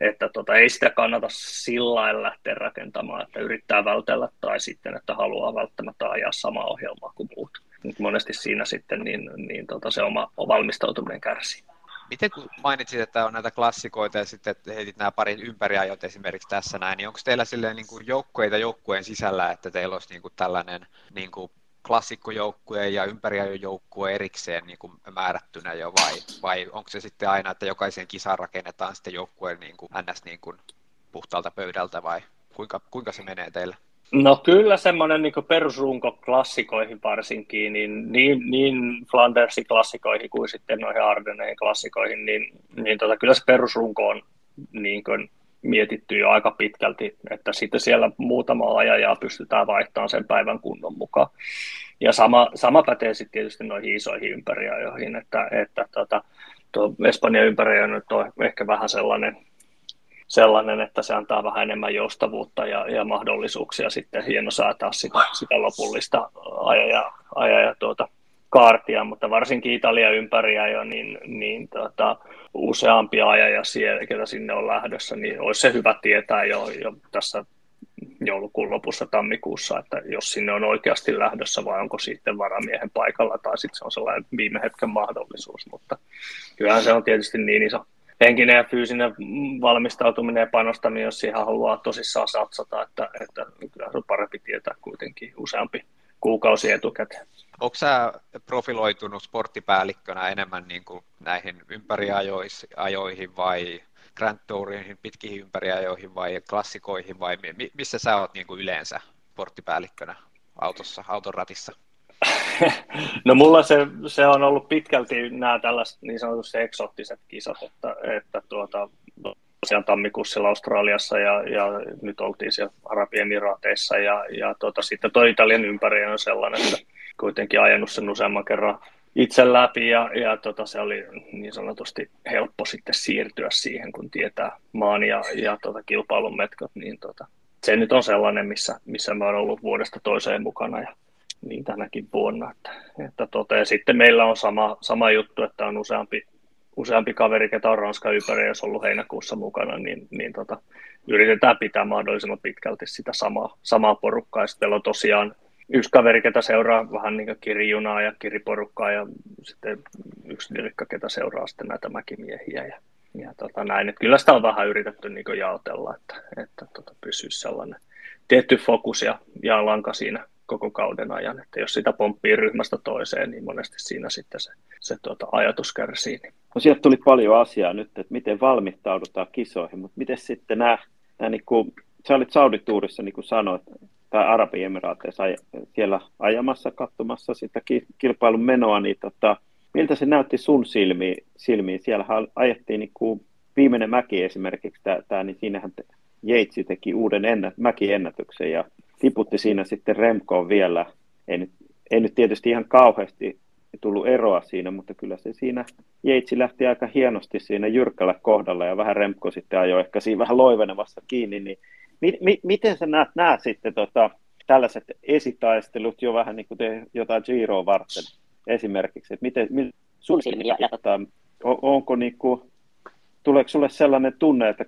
että tota, ei sitä kannata sillä lähteä rakentamaan, että yrittää vältellä tai sitten, että haluaa välttämättä ajaa samaa ohjelmaa kuin muut. Monesti siinä sitten niin, niin tota, se oma valmistautuminen kärsii. Miten kun mainitsit, että on näitä klassikoita ja sitten heitit nämä parin ympäriajot esimerkiksi tässä näin, niin onko teillä silleen niin kuin joukkueita joukkueen sisällä, että teillä olisi niin kuin tällainen niin kuin klassikkojoukkue ja ympäriajojoukkue erikseen niin kuin määrättynä jo vai, vai onko se sitten aina, että jokaisen kisaan rakennetaan sitten joukkueen niin kuin ns. Niin kuin puhtaalta pöydältä vai kuinka, kuinka se menee teillä? No kyllä semmoinen niin perusrunko klassikoihin varsinkin, niin, niin, niin Flandersin klassikoihin kuin sitten noihin Ardennein klassikoihin, niin, niin tota, kyllä se perusrunko on niin kuin mietitty jo aika pitkälti, että sitten siellä muutama ajajaa pystytään vaihtamaan sen päivän kunnon mukaan. Ja sama, sama pätee sitten tietysti noihin isoihin ympäriajoihin, että, että tota, tuo Espanjan ympäriajo nyt on ehkä vähän sellainen sellainen, että se antaa vähän enemmän joustavuutta ja, ja mahdollisuuksia sitten hieno säätää sitä, sitä lopullista ajaja, ajaja tuota, kaartia, mutta varsinkin Italia ympäriä jo, niin, niin tota, useampia ajaja siellä, ketä sinne on lähdössä, niin olisi se hyvä tietää jo, jo tässä joulukuun lopussa tammikuussa, että jos sinne on oikeasti lähdössä vai onko sitten varamiehen paikalla tai sitten se on sellainen viime hetken mahdollisuus, mutta kyllähän se on tietysti niin iso, henkinen ja fyysinen valmistautuminen ja panostaminen, jos siihen haluaa tosissaan satsata, että, että kyllä se on parempi tietää kuitenkin useampi kuukausi etukäteen. Onko sä profiloitunut sporttipäällikkönä enemmän niin kuin näihin ympäriajoihin vai Grand Touriin, pitkiin ympäriajoihin vai klassikoihin vai missä sä oot niin kuin yleensä sporttipäällikkönä autossa, auton ratissa? No mulla se, se on ollut pitkälti nämä tällaiset niin sanotusti eksoottiset kisat, että, että tuota, tosiaan tammikuussa Australiassa ja, ja nyt oltiin siellä Arabiemiraateissa ja, ja tuota, sitten tuo Italian ympäri on sellainen, että kuitenkin ajanut sen useamman kerran itse läpi ja, ja tota, se oli niin sanotusti helppo sitten siirtyä siihen, kun tietää maan ja, ja tota, kilpailun metkot, niin tota, se nyt on sellainen, missä, missä mä olen ollut vuodesta toiseen mukana ja niin tänäkin vuonna. Että, että tota, ja sitten meillä on sama, sama juttu, että on useampi, useampi kaveri, ketä on Ranskan jos ollut heinäkuussa mukana, niin, niin tota, yritetään pitää mahdollisimman pitkälti sitä samaa, samaa porukkaa. Ja sitten on tosiaan yksi kaveri, ketä seuraa vähän niin kuin ja kiriporukkaa ja sitten yksi nilkka, ketä seuraa sitten näitä mäkimiehiä ja, ja tota näin. Että kyllä sitä on vähän yritetty niin jaotella, että, että tota, pysyisi sellainen tietty fokus ja, ja lanka siinä koko kauden ajan, että jos sitä pomppii ryhmästä toiseen, niin monesti siinä sitten se, se tuota, ajatus kärsii. No sieltä tuli paljon asiaa nyt, että miten valmistaudutaan kisoihin, mutta miten sitten nämä, nämä niin kuin, sä olit Saudituurissa, niin kuin sanoit, tai Arabiemiraateissa siellä ajamassa, katsomassa sitä kilpailun menoa, niin tota, miltä se näytti sun silmiin? silmiin? Siellä ajettiin niin kuin viimeinen mäki esimerkiksi, tämä, niin siinähän Jeitsi teki uuden ennät, mäkiennätyksen ja tiputti siinä sitten Remkoon vielä. Ei nyt, ei nyt tietysti ihan kauheasti tullut eroa siinä, mutta kyllä se siinä Jeitsi lähti aika hienosti siinä jyrkällä kohdalla ja vähän Remko sitten ajoi ehkä siinä vähän loivenevassa kiinni, niin mi, mi, miten sä näet, näet sitten tota, tällaiset esitaistelut jo vähän niin kuin te, jotain Giroa varten esimerkiksi, että miten, miten sun silmiä tota, onko niin kuin, tuleeko sulle sellainen tunne, että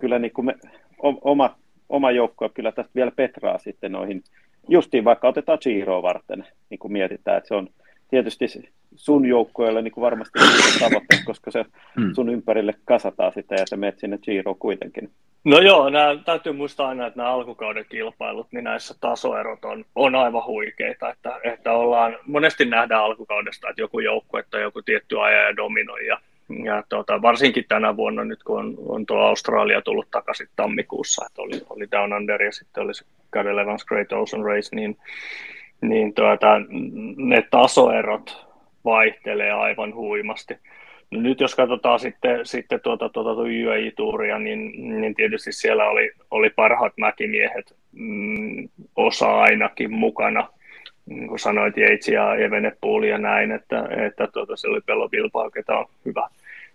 kyllä niin kuin me, oma, oma joukkue kyllä tästä vielä petraa sitten noihin, justiin vaikka otetaan Giroa varten, niin kuin mietitään, että se on tietysti sun joukkueelle niin kuin varmasti tavoitteet, koska se hmm. sun ympärille kasataan sitä ja se menet sinne Giro kuitenkin. No joo, nämä, täytyy muistaa aina, että nämä alkukauden kilpailut, niin näissä tasoerot on, on aivan huikeita, että, että ollaan, monesti nähdään alkukaudesta, että joku joukkue tai joku tietty ajaja dominoi ja, ja tuota, varsinkin tänä vuonna nyt, kun on, on tuo Australia tullut takaisin tammikuussa, että oli, oli Down Under ja sitten oli se Cadel Great Ocean Race, niin, niin tuota, ne tasoerot vaihtelee aivan huimasti. No nyt jos katsotaan sitten, sitten tuota, tuota, tuota UAE-tuuria, niin, niin tietysti siellä oli, oli parhaat mäkimiehet, mm, osa ainakin mukana, niin kuin sanoit, Yates ja Evenepoel ja näin, että, että tuota, se oli Pello Bilbao, on hyvä,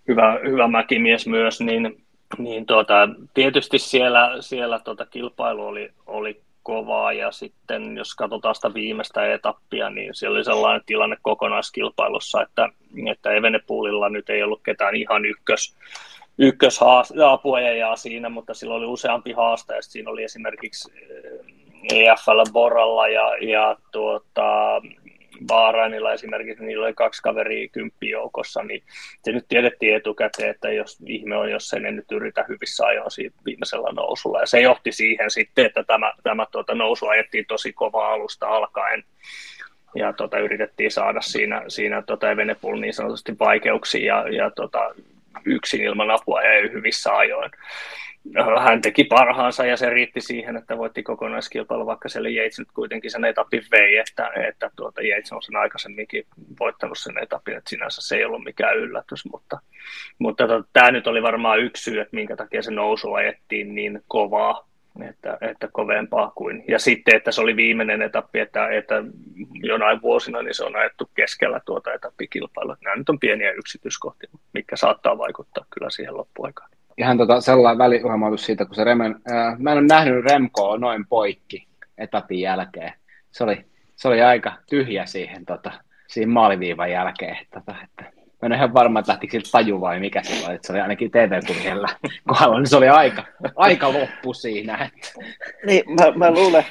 hyvä, hyvä mäkimies myös, niin, niin tuota, tietysti siellä, siellä tuota kilpailu oli, oli kovaa ja sitten jos katsotaan sitä viimeistä etappia, niin siellä oli sellainen tilanne kokonaiskilpailussa, että, että Evenepoolilla nyt ei ollut ketään ihan ykkös, ykkösapuajajaa siinä, mutta sillä oli useampi haastaja. Siinä oli esimerkiksi EFL Boralla ja, ja tuota, Bahrainilla esimerkiksi, niillä oli kaksi kaveria kymppijoukossa, niin se nyt tiedettiin etukäteen, että jos ihme on, jos ei nyt yritä hyvissä ajoin siitä viimeisellä nousulla. Ja se johti siihen sitten, että tämä, tämä tuota, nousu ajettiin tosi kova alusta alkaen ja tota, yritettiin saada siinä, siinä tota Evenepoel niin sanotusti vaikeuksia ja, ja tota, yksin ilman apua ei hyvissä ajoin hän teki parhaansa ja se riitti siihen, että voitti kokonaiskilpailu, vaikka siellä Yates nyt kuitenkin sen etapin vei, että, että tuota Yates on sen aikaisemminkin voittanut sen etapin, että sinänsä se ei ollut mikään yllätys, mutta, mutta tota, tämä nyt oli varmaan yksi syy, että minkä takia se nousu ajettiin niin kovaa, että, että kovempaa kuin, ja sitten, että se oli viimeinen etappi, että, että jonain vuosina niin se on ajettu keskellä tuota etappikilpailua. Nämä nyt on pieniä yksityiskohtia, mikä saattaa vaikuttaa kyllä siihen loppuaikaan ihan tota sellainen välihuomautus siitä, kun se Remen, ää, mä en ole nähnyt Remkoa noin poikki etapin jälkeen. Se oli, se oli aika tyhjä siihen, tota, siihen maaliviivan jälkeen. Tota, että mä en ole ihan varma, että lähtikö siltä taju vai mikä se oli. Se oli ainakin TV-kuvilla kohdalla, niin se oli aika, aika loppu siinä. Että. Niin, mä, mä luulen,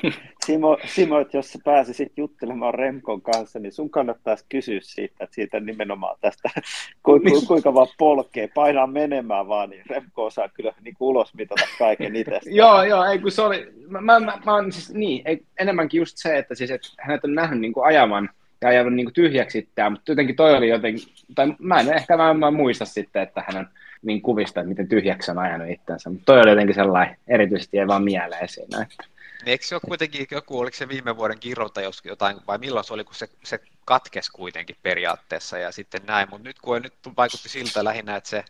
Simo, Simo, että jos sä pääsisit juttelemaan Remkon kanssa, niin sun kannattaisi kysyä siitä, että siitä nimenomaan tästä, ku, ku, kuinka vaan polkee, painaa menemään vaan, niin Remko osaa kyllä niin ulos mitata kaiken itse. joo, joo, ei kun se oli, mä, mä, mä, mä siis niin, ei, enemmänkin just se, että siis, että hänet on nähnyt niin kuin ajaman ja ajanut niin kuin tyhjäksi sitten, mutta jotenkin toi oli jotenkin, tai mä en ehkä mä, mä muista sitten, että hän on niin kuvista, että miten tyhjäksi on ajanut itsensä, mutta toi oli jotenkin sellainen, erityisesti ei vaan mieleen siinä, että niin eikö se ole kuitenkin joku, oliko se viime vuoden kirrota jos jotain, vai milloin se oli, kun se, se katkesi kuitenkin periaatteessa ja sitten näin, mutta nyt kun nyt vaikutti siltä lähinnä, että se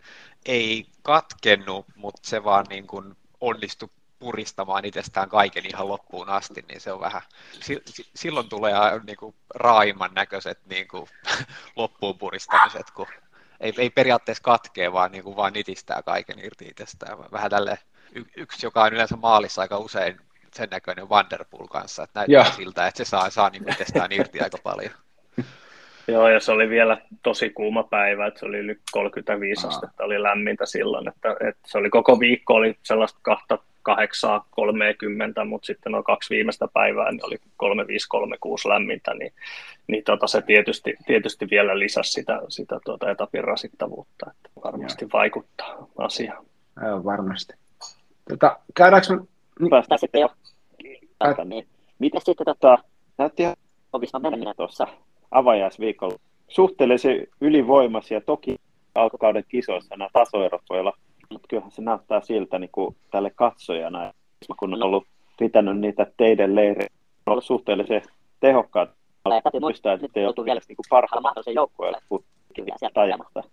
ei katkennu, mutta se vaan niin kuin onnistui puristamaan itsestään kaiken ihan loppuun asti, niin se on vähän, silloin tulee niin kuin raaimman näköiset niin kuin, loppuun puristamiset, kun ei, ei periaatteessa katkee, vaan, niin kuin, vaan nitistää kaiken irti itsestään. Vähän tälle yksi, joka on yleensä maalissa aika usein sen näköinen Vanderpool kanssa, että näyttää Joo. siltä, että se saa, saa niin itsestään irti aika paljon. Joo, ja se oli vielä tosi kuuma päivä, että se oli yli 35 Aa. astetta, oli lämmintä silloin, että, että se oli koko viikko oli sellaista kahta kahdeksaa, 30, mutta sitten noin kaksi viimeistä päivää niin oli 3536 lämmintä, niin, niin tota, se tietysti, tietysti vielä lisäsi sitä, sitä tuota etapin rasittavuutta, että varmasti Joo. vaikuttaa asiaan. Joo, varmasti. Tota, käydäänkö me... Päästään sitten jo. Ä... niin. Mitä sitten tota, näytti ihan meneminen tuossa avajaisviikolla. Suhteellisen ylivoimaisia, toki alkukauden kisoissa nämä tasoerot voi olla, mutta kyllähän se näyttää siltä niin kuin tälle katsojana, kun on ollut pitänyt niitä teidän leirejä, on ollut suhteellisen tehokkaat. Täytyy muistaa, että te olette vielä niin parhaalla mahdollisen joukkueelle sieltä ajamasta.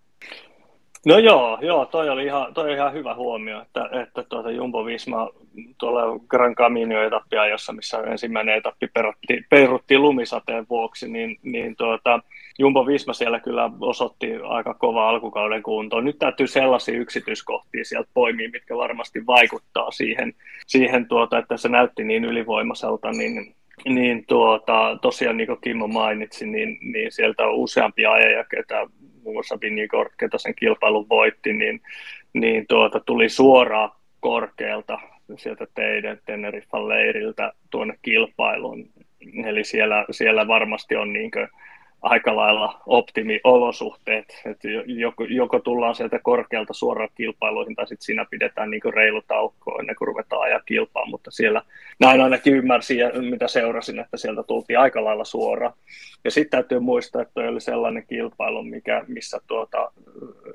No joo, joo toi oli ihan, toi oli ihan hyvä huomio, että, että tuota Jumbo Visma tuolla Gran Camino etappia, jossa missä ensimmäinen etappi perutti, perutti lumisateen vuoksi, niin, niin tuota, Jumbo Visma siellä kyllä osoitti aika kova alkukauden kuntoon. Nyt täytyy sellaisia yksityiskohtia sieltä poimia, mitkä varmasti vaikuttaa siihen, siihen tuota, että se näytti niin ylivoimaiselta, niin niin tuota, tosiaan niin kuin Kimmo mainitsi, niin, niin sieltä on useampia ajeja, ketä muun muassa Vinjigord, ketä sen kilpailun voitti, niin, niin tuota, tuli suoraan korkealta sieltä teidän Teneriffan leiriltä tuonne kilpailuun. Eli siellä, siellä varmasti on niin kuin, aika lailla optimiolosuhteet, että joko, joko tullaan sieltä korkealta suoraan kilpailuihin tai sitten siinä pidetään niin kuin reilu taukko ennen kuin ruvetaan ajaa kilpaa, mutta siellä näin ainakin ymmärsin ja mitä seurasin, että sieltä tultiin aika lailla suoraan. Ja sitten täytyy muistaa, että oli sellainen kilpailu, mikä, missä tuota,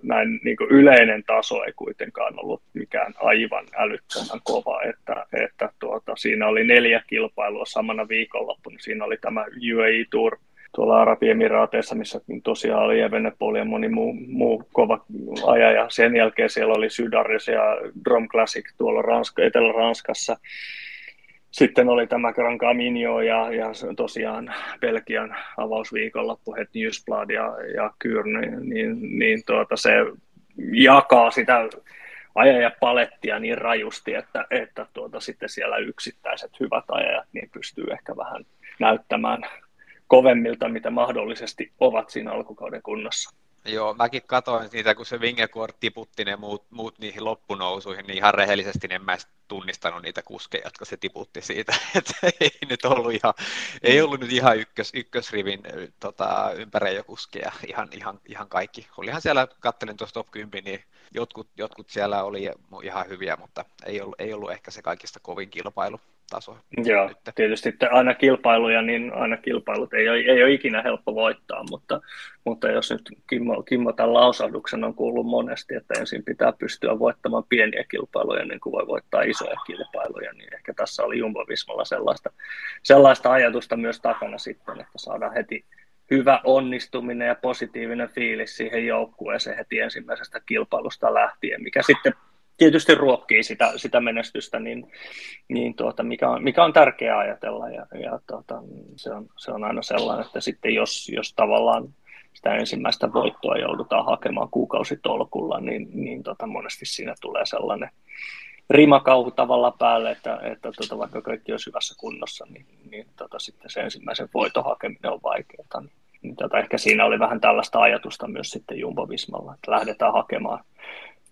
näin niin kuin yleinen taso ei kuitenkaan ollut mikään aivan älyttömän kova, että, että tuota, siinä oli neljä kilpailua samana viikonloppuna, siinä oli tämä UAE Tour tuolla Arabiemiraateissa, missä tosiaan oli Evenepoel ja moni muu, muu kova ajaja. Sen jälkeen siellä oli Sydaris ja Drum Classic tuolla Ranska, Etelä-Ranskassa. Sitten oli tämä Gran Camino ja, ja tosiaan Belgian avausviikonloppu, Het Newsblad ja, ja Kyrn, niin, niin, niin tuota, se jakaa sitä ajajapalettia niin rajusti, että, että tuota, sitten siellä yksittäiset hyvät ajajat niin pystyy ehkä vähän näyttämään kovemmilta, mitä mahdollisesti ovat siinä alkukauden kunnossa. Joo, mäkin katsoin niitä, kun se Vingegaard tiputti ne muut, muut niihin loppunousuihin, niin ihan rehellisesti en mä tunnistanut niitä kuskeja, jotka se tiputti siitä. Et ei nyt ollut ihan, ei ollut nyt ihan ykkös, ykkösrivin tota, ympäreijäkuskeja, ihan, ihan, ihan kaikki. Olihan siellä, kattelin tuosta top 10, niin jotkut, jotkut siellä oli ihan hyviä, mutta ei ollut, ei ollut ehkä se kaikista kovin kilpailu taso. Joo, nyt. tietysti aina kilpailuja, niin aina kilpailut ei ole, ei ole ikinä helppo voittaa, mutta, mutta jos nyt Kimmo, Kimmo tämän lausahduksen on kuullut monesti, että ensin pitää pystyä voittamaan pieniä kilpailuja ennen kuin voi voittaa isoja kilpailuja, niin ehkä tässä oli Jumbo Vismalla sellaista, sellaista ajatusta myös takana sitten, että saadaan heti hyvä onnistuminen ja positiivinen fiilis siihen joukkueeseen heti ensimmäisestä kilpailusta lähtien, mikä sitten tietysti ruokkii sitä, sitä menestystä, niin, niin tuota, mikä, on, mikä on tärkeää ajatella ja, ja tuota, se, on, se on aina sellainen, että sitten jos, jos tavallaan sitä ensimmäistä voittoa joudutaan hakemaan kuukausitolkulla, niin, niin tota, monesti siinä tulee sellainen rimakauhu tavalla päälle, että, että tota, vaikka kaikki olisi hyvässä kunnossa, niin, niin tota, sitten se ensimmäisen voiton hakeminen on vaikeaa. Niin, niin tota, ehkä siinä oli vähän tällaista ajatusta myös sitten Jumbo Vismalla, että lähdetään hakemaan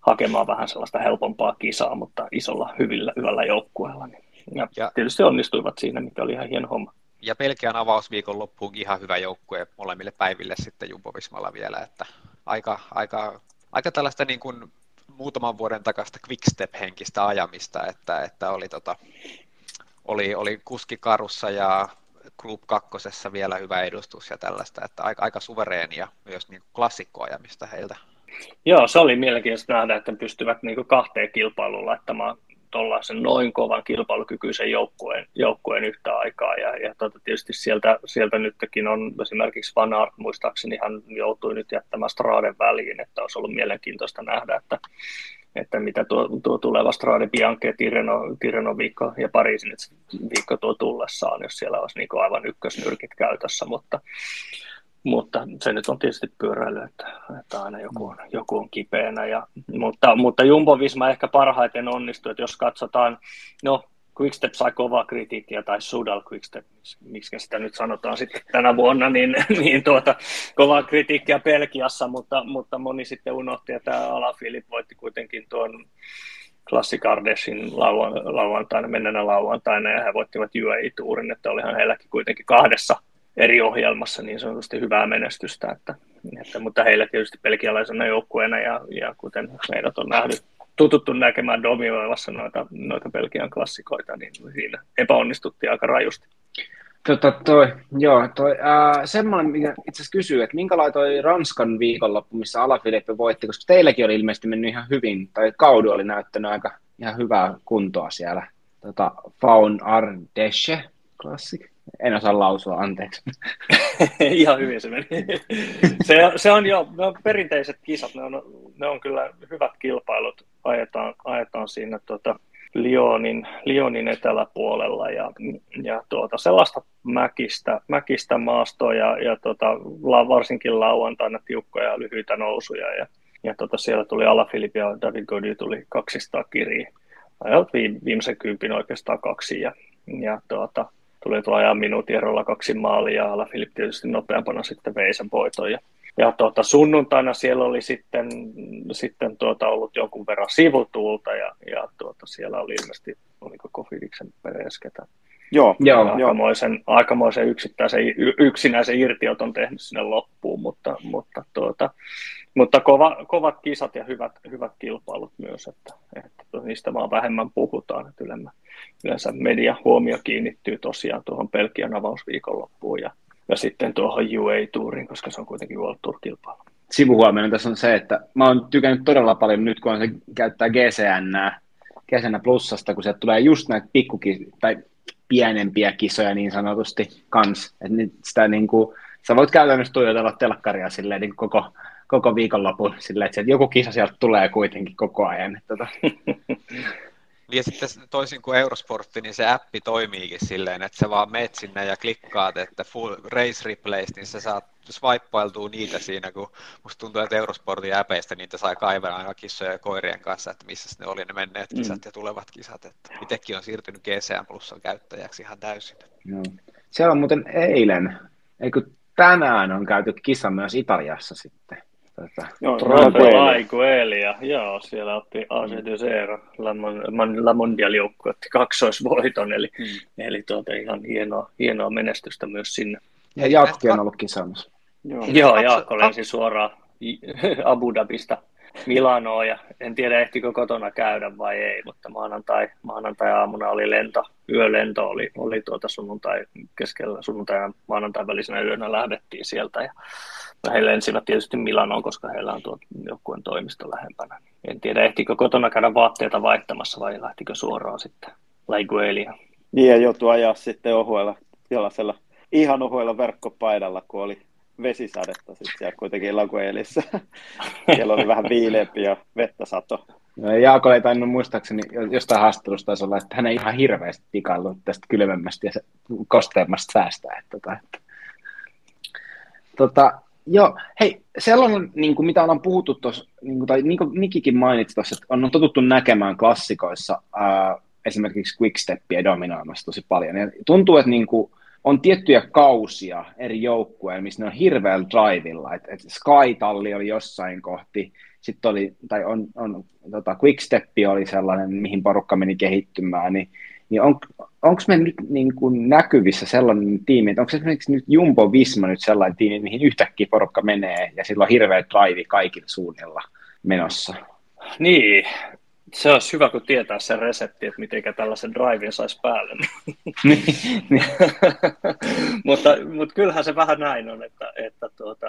hakemaan vähän sellaista helpompaa kisaa, mutta isolla hyvillä, hyvällä joukkueella. Niin, ja, ja tietysti onnistuivat siinä, mikä oli ihan hieno homma. Ja Pelkian avausviikon loppuun ihan hyvä joukkue molemmille päiville sitten Jumbo-Vismalla vielä, että aika, aika, aika tällaista niin kuin muutaman vuoden takasta quickstep-henkistä ajamista, että, että oli, tota, oli, oli kuskikarussa ja Group 2 vielä hyvä edustus ja tällaista, että aika, aika suvereenia myös niin klassikkoajamista heiltä. Joo, se oli mielenkiintoista nähdä, että pystyvät niin kahteen kilpailuun laittamaan tuollaisen noin kovan kilpailukykyisen joukkueen, joukkueen yhtä aikaa. Ja, ja tuota, tietysti sieltä, sieltä nytkin on esimerkiksi Van Aert, muistaakseni hän joutui nyt jättämään Straden väliin, että olisi ollut mielenkiintoista nähdä, että, että mitä tuo, tuo tuleva Strade Bianche, Tireno, Tireno viikko ja Pariisin viikko tuo tullessaan, jos siellä olisi niin aivan ykkösnyrkit käytössä, mutta mutta se nyt on tietysti pyöräily, että, että aina joku on, joku on kipeänä. Ja, mutta, mutta Jumbo Visma ehkä parhaiten onnistuu, että jos katsotaan, no Quickstep sai kovaa kritiikkiä, tai Sudal Quickstep, miksi sitä nyt sanotaan sitten tänä vuonna, niin, niin tuota, kovaa kritiikkiä Pelkiassa, mutta, mutta moni sitten unohti, että Alaphilippe voitti kuitenkin tuon Classic Ardeshin lauantaina, menneenä lauantaina, ja he voittivat UAE-tuurin, että olihan heilläkin kuitenkin kahdessa eri ohjelmassa niin sanotusti hyvää menestystä, että, että, mutta heillä tietysti pelkialaisena joukkueena ja, ja kuten meidät on nähnyt, tututtu näkemään dominoivassa noita, noita Belgian klassikoita, niin siinä epäonnistuttiin aika rajusti. Tota, toi, joo, toi, ää, semmoinen, mikä itse asiassa kysyy, että minkälainen toi Ranskan viikonloppu, missä Alaphilippe voitti, koska teilläkin oli ilmeisesti mennyt ihan hyvin, tai Kaudu oli näyttänyt aika ihan hyvää kuntoa siellä. Tota, Faun Ardèche Classic. En osaa lausua, anteeksi. Ihan hyvin se meni. se, se on jo, ne on perinteiset kisat, ne on, ne on kyllä hyvät kilpailut, ajetaan, ajetaan siinä tuota, Lyonin, Lyonin eteläpuolella ja, ja tuota, sellaista mäkistä, mäkistä maastoa ja, ja tuota, varsinkin lauantaina tiukkoja ja lyhyitä nousuja ja, ja tuota, siellä tuli Alaphilippe ja David Gody tuli 200 kiriä. Ajat viimeisen kympin oikeastaan kaksi ja, ja tuota, tuli tuolla ajan minuutin erolla kaksi maalia, ja Filip tietysti nopeampana sitten vei sen voiton. Ja, ja tuota, sunnuntaina siellä oli sitten, sitten tuota, ollut jonkun verran sivutuulta, ja, ja tuota, siellä oli ilmeisesti, oliko Kofidiksen peresketä Joo, joo. Aikamoisen, aikamoisen yksittäisen, yksinäisen irtioton tehnyt sinne loppuun, mutta, mutta, tuota, mutta kova, kovat kisat ja hyvät, hyvät kilpailut myös, että, että niistä vaan vähemmän puhutaan. Että yleensä, media huomio kiinnittyy tosiaan tuohon Pelkian avausviikonloppuun ja, ja sitten tuohon UA-tuuriin, koska se on kuitenkin World Tour-kilpailu. Sivuhuomioon tässä on se, että mä oon tykännyt todella paljon nyt, kun se käyttää GCN, GCN plussasta, kun sieltä tulee just näitä pikkukin, tai pienempiä kisoja niin sanotusti kans. Et nyt sitä niin kuin, sä voit käytännössä tuijotella telkkaria silleen niin koko, koko viikonlopun silleen, että joku kisa sieltä tulee kuitenkin koko ajan. Tota. Ja sitten toisin kuin Eurosportti, niin se appi toimiikin silleen, että sä vaan meet sinne ja klikkaat, että full race replays, niin sä saat swipeailtua niitä siinä, kun musta tuntuu, että Eurosportin appeista niitä sai kaivaa aina kissojen ja koirien kanssa, että missä ne oli ne menneet mm. kisat mm. ja tulevat kisat. Että itsekin on siirtynyt GCN Plusan käyttäjäksi ihan täysin. Joo. Siellä on muuten eilen, eikö tänään on käyty kisa myös Italiassa sitten. Tota, joo, Laiguelia, joo, siellä otti AC de Zero, La Mondial joukkue otti kaksoisvoiton, eli, hmm. eli tuota, ihan hienoa, hienoa menestystä myös sinne. Ja Jaakko on ollut kisaamassa. Joo, joo Jaakko lensi suoraan Abu Dhabista Milanoa ja en tiedä ehtikö kotona käydä vai ei, mutta maanantai, maanantai aamuna oli lento, yölento oli, oli tuota sunnuntai keskellä sunnuntai ja maanantai välisenä yönä lähdettiin sieltä ja he lensivät tietysti Milanoon, koska heillä on tuo joukkueen toimisto lähempänä. En tiedä, ehtikö kotona käydä vaatteita vaihtamassa vai lähtikö suoraan sitten Laiguelia. Niin ja joutui ajaa sitten ohuella, jollaisella ihan ohuella verkkopaidalla, kun oli vesisadetta sitten siellä kuitenkin Laguelissa. siellä oli vähän viileämpi ja vettä sato. No, Jaako ei tainnut muistaakseni jostain haastattelusta taisi olla, että hän ei ihan hirveästi tikaillut tästä kylmemmästä ja kosteemmasta säästä. Että, että, että. Tota, Joo, hei, sellainen, niin kuin mitä ollaan puhuttu tuossa, niin tai niin kuin Nikikin mainitsi tuossa, että on totuttu näkemään klassikoissa ää, esimerkiksi quicksteppia dominoimassa tosi paljon. Ja tuntuu, että niin kuin, on tiettyjä kausia eri joukkueilla, missä ne on hirveällä drivilla. Et, et Sky-talli oli jossain kohti, sitten oli, tai on, on tota, Quickstep oli sellainen, mihin porukka meni kehittymään, niin niin on, onko me nyt niin kuin näkyvissä sellainen tiimi, että onko esimerkiksi nyt Jumbo Visma nyt sellainen tiimi, mihin yhtäkkiä porukka menee ja sillä on hirveä drive kaikilla suunnilla menossa? Niin, se olisi hyvä, kun tietää sen resepti, että miten tällaisen drivein saisi päälle. Niin, mutta, mutta kyllähän se vähän näin on, että, että tuota,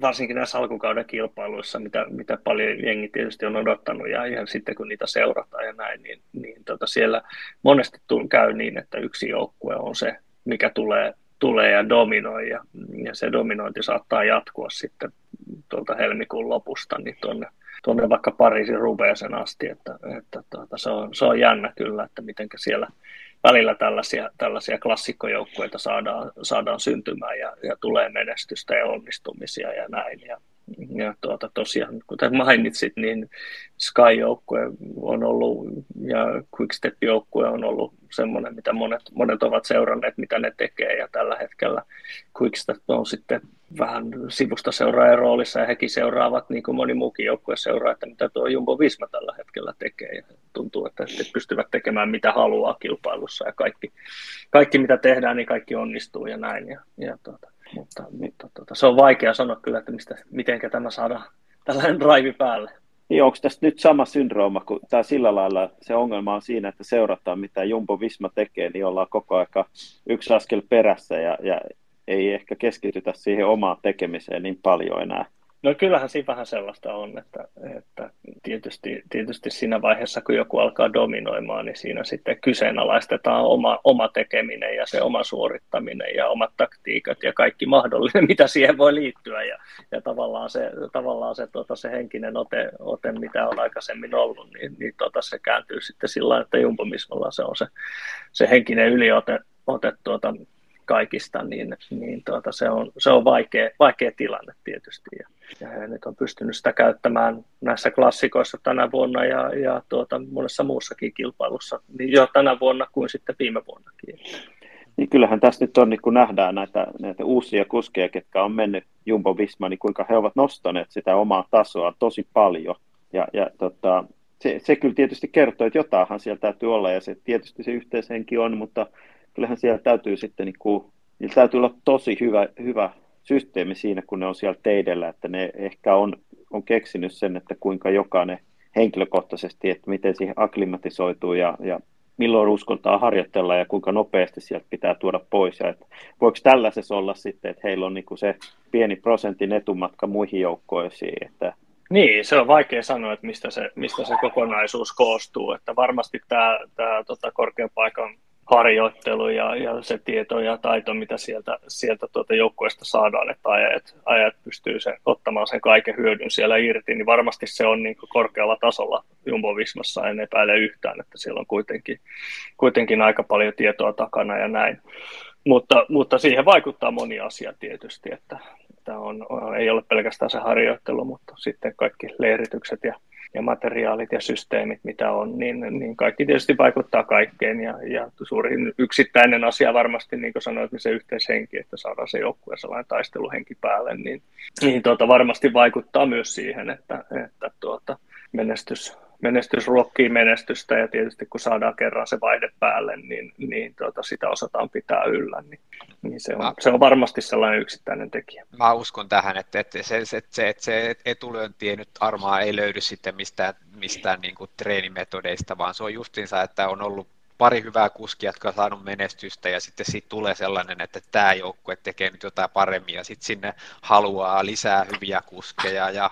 varsinkin näissä alkukauden kilpailuissa, mitä, mitä paljon jengi tietysti on odottanut, ja ihan sitten kun niitä seurataan ja näin, niin, niin tuota, siellä monesti käy niin, että yksi joukkue on se, mikä tulee, tulee ja dominoi, ja, ja se dominointi saattaa jatkua sitten tuolta helmikuun lopusta niin tuonne tuonne vaikka Pariisin Rubeeseen asti, että, että tuota, se, on, se on jännä kyllä, että miten siellä välillä tällaisia, tällaisia klassikkojoukkueita saadaan, saadaan syntymään ja, ja tulee menestystä ja onnistumisia ja näin. Ja, ja tuota, tosiaan, kuten mainitsit, niin Sky-joukkue on ollut ja Quickstep-joukkue on ollut semmoinen, mitä monet, monet ovat seuranneet, mitä ne tekee ja tällä hetkellä Quickstep on sitten vähän sivusta seuraajan roolissa ja hekin seuraavat, niin kuin moni muukin joukkue seuraa, että mitä tuo Jumbo Visma tällä hetkellä tekee ja tuntuu, että he pystyvät tekemään mitä haluaa kilpailussa ja kaikki, kaikki mitä tehdään, niin kaikki onnistuu ja näin ja, ja tuota, mutta, mutta tuota, se on vaikea sanoa kyllä, että mistä, miten tämä saadaan tällainen drive päälle. Niin, onko tässä nyt sama syndrooma, kun tämä sillä lailla se ongelma on siinä, että seurataan mitä Jumbo Visma tekee, niin ollaan koko aika yksi askel perässä ja, ja ei ehkä keskitytä siihen omaan tekemiseen niin paljon enää. No kyllähän siinä vähän sellaista on, että, että tietysti, tietysti siinä vaiheessa, kun joku alkaa dominoimaan, niin siinä sitten kyseenalaistetaan oma, oma tekeminen ja se oma suorittaminen ja omat taktiikat ja kaikki mahdollinen, mitä siihen voi liittyä. Ja, ja tavallaan se, tavallaan se, tota, se henkinen ote, ote, mitä on aikaisemmin ollut, niin, niin tota, se kääntyy sitten sillä että jumpomismalla se on se, se henkinen yliote ote, tuota, kaikista, niin, niin tuota, se, on, se on vaikea, vaikea tilanne tietysti. Ja, ja he nyt on pystynyt sitä käyttämään näissä klassikoissa tänä vuonna ja, ja tuota, monessa muussakin kilpailussa, niin jo tänä vuonna kuin sitten viime vuonnakin. Niin kyllähän tässä nyt on, niin kun nähdään näitä, näitä uusia kuskeja, ketkä on mennyt Jumbo Visma, niin kuinka he ovat nostaneet sitä omaa tasoa tosi paljon. Ja, ja tota, se, se kyllä tietysti kertoo, että jotainhan siellä täytyy olla, ja se tietysti se yhteishenki on, mutta kyllähän siellä täytyy sitten, niin kuin, niillä täytyy olla tosi hyvä, hyvä systeemi siinä, kun ne on siellä teidellä, että ne ehkä on, on keksinyt sen, että kuinka jokainen henkilökohtaisesti, että miten siihen akklimatisoituu ja, ja milloin uskontaa harjoitella ja kuinka nopeasti sieltä pitää tuoda pois. Ja että voiko tällaisessa olla sitten, että heillä on niin kuin se pieni prosentin etumatka muihin joukkoisiin, että niin, se on vaikea sanoa, että mistä se, mistä se kokonaisuus koostuu. Että varmasti tämä, tämä tota, korkean paikan harjoittelu ja, ja se tieto ja taito, mitä sieltä, sieltä tuota joukkueesta saadaan, että ajat, ajat pystyy se, ottamaan sen kaiken hyödyn siellä irti, niin varmasti se on niin korkealla tasolla Jumbo Vismassa, en epäile yhtään, että siellä on kuitenkin, kuitenkin aika paljon tietoa takana ja näin. Mutta, mutta siihen vaikuttaa moni asia tietysti, että, että on, ei ole pelkästään se harjoittelu, mutta sitten kaikki leiritykset ja ja materiaalit ja systeemit, mitä on, niin, niin kaikki tietysti vaikuttaa kaikkeen. Ja, ja suurin yksittäinen asia varmasti, niin kuin sanoit, niin se yhteishenki, että saadaan se joukkue sellainen taisteluhenki päälle, niin, niin tuota, varmasti vaikuttaa myös siihen, että, että tuota, menestys, menestys ruokkii menestystä ja tietysti kun saadaan kerran se vaihde päälle, niin, niin tuota, sitä osataan pitää yllä, niin, niin se, on, mä, se on varmasti sellainen yksittäinen tekijä. Mä uskon tähän, että, että se, se, se, että se etulyönti nyt armaa ei löydy sitten mistään, mistään niin kuin treenimetodeista, vaan se on justiinsa, että on ollut pari hyvää kuskia, jotka on saanut menestystä ja sitten siitä tulee sellainen, että tämä joukkue tekee nyt jotain paremmin ja sitten sinne haluaa lisää hyviä kuskeja ja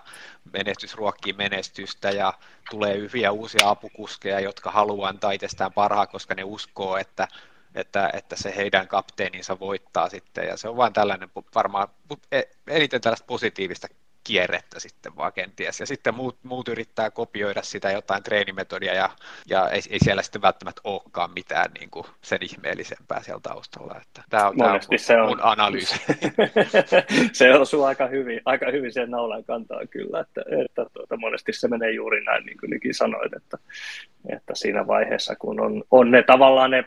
menestys ruokkii menestystä ja tulee hyviä uusia apukuskeja, jotka haluaa antaa itsestään parhaa, koska ne uskoo, että että, että se heidän kapteeninsa voittaa sitten, ja se on vain tällainen varmaan e, eniten tällaista positiivista kierrettä sitten vaan kenties. Ja sitten muut, muut yrittää kopioida sitä jotain treenimetodia ja, ja ei, ei siellä sitten välttämättä olekaan mitään niin kuin sen ihmeellisempää siellä taustalla. Että tämä on, tämä on, mun, se on mun analyysi. se osuu aika hyvin, aika hyvin sen naulan kantaa kyllä, että, että tuota, monesti se menee juuri näin, niin kuin Niki sanoit, että, että siinä vaiheessa, kun on, on ne tavallaan ne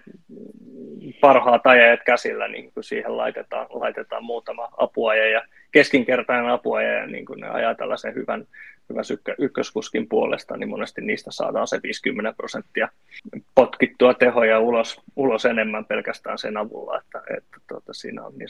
parhaat ajajat käsillä, niin kun siihen laitetaan, laitetaan muutama apuaja ja keskinkertainen apuaja ja niin kun ne ajaa tällaisen hyvän, hyvän sykkö, ykköskuskin puolesta, niin monesti niistä saadaan se 50 prosenttia potkittua tehoja ulos, ulos enemmän pelkästään sen avulla, että, että tuota, siinä on niin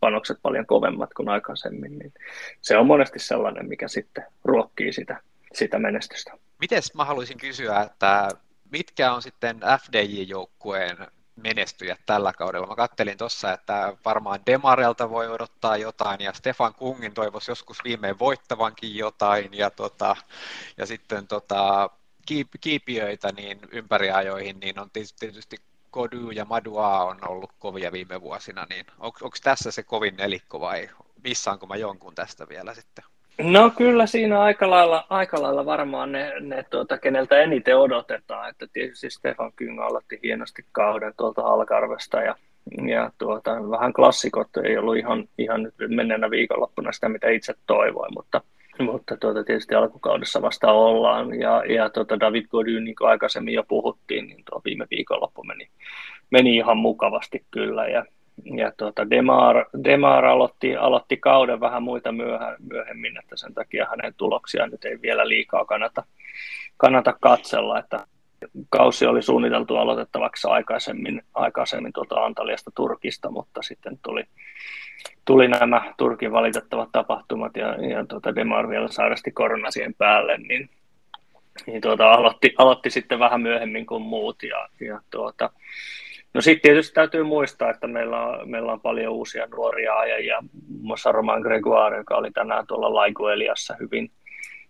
panokset paljon kovemmat kuin aikaisemmin, niin se on monesti sellainen, mikä sitten ruokkii sitä, sitä menestystä. Mites mä haluaisin kysyä, että mitkä on sitten FDJ-joukkueen menestyjät tällä kaudella. Mä kattelin tuossa, että varmaan Demarelta voi odottaa jotain ja Stefan Kungin toivoisi joskus viimein voittavankin jotain ja, tota, ja sitten tota, kiipiöitä niin ympäriajoihin, niin on tietysti Kodu ja Madua on ollut kovia viime vuosina, niin onko tässä se kovin nelikko vai missaanko mä jonkun tästä vielä sitten? No kyllä siinä aika lailla, aika lailla varmaan ne, ne tuota, keneltä eniten odotetaan, että tietysti Stefan Kyng aloitti hienosti kauden tuolta Alkarvesta ja, ja tuota, vähän klassikot ei ollut ihan, ihan nyt menneenä viikonloppuna sitä, mitä itse toivoin, mutta, mutta tuota, tietysti alkukaudessa vasta ollaan. Ja, ja tuota, David Gody, niin kuin aikaisemmin jo puhuttiin, niin tuo viime viikonloppu meni, meni ihan mukavasti kyllä. Ja, ja tuota Demar, Demar aloitti, aloitti, kauden vähän muita myöhemmin, että sen takia hänen tuloksiaan nyt ei vielä liikaa kannata, kannata katsella, että kausi oli suunniteltu aloitettavaksi aikaisemmin, aikaisemmin tuota Antaliasta Turkista, mutta sitten tuli, tuli nämä Turkin valitettavat tapahtumat ja, ja tuota Demar vielä sairasti korona siihen päälle, niin, niin tuota, aloitti, aloitti, sitten vähän myöhemmin kuin muut ja, ja tuota, No sitten tietysti täytyy muistaa, että meillä on, meillä on paljon uusia nuoria ajajia, muun muassa Roman Gregoire, joka oli tänään tuolla Laigueliassa hyvin,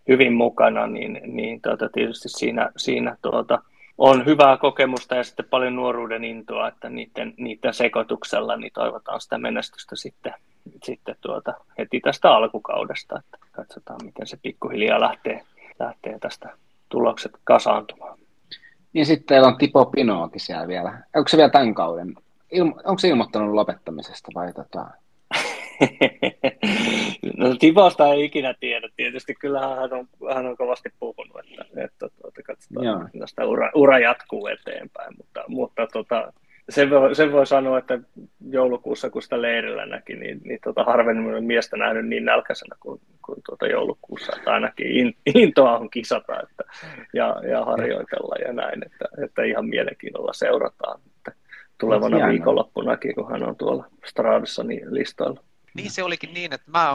hyvin mukana, niin, niin tuota, tietysti siinä, siinä tuota, on hyvää kokemusta ja sitten paljon nuoruuden intoa, että niiden, niiden sekoituksella niin toivotaan sitä menestystä sitten, sitten tuota, heti tästä alkukaudesta, että katsotaan miten se pikkuhiljaa lähtee, lähtee tästä tulokset kasaantumaan. Niin sitten teillä on Tipo Pinoakin siellä vielä. Onko se vielä tämän kauden? Ilmo- onko se ilmoittanut lopettamisesta vai tota? no Tiposta ei ikinä tiedä. Tietysti kyllähän hän on, hän on kovasti puhunut, että, että tuota, katsotaan, Joo. tästä ura, ura, jatkuu eteenpäin. Mutta, mutta tota, sen, voi, sen voi sanoa, että joulukuussa, kun sitä leirillä näki, niin, niin tota, harvemmin miestä nähnyt niin nälkäisenä kuin, kuin tuota joulukuussa. Että ainakin in, intoa on kisata että, ja, ja harjoitella ja näin, että, että ihan mielenkiinnolla seurataan. Että tulevana Hienoa. viikonloppunakin, kun hän on tuolla Stradissa niin listoilla. Niin se olikin niin, että mä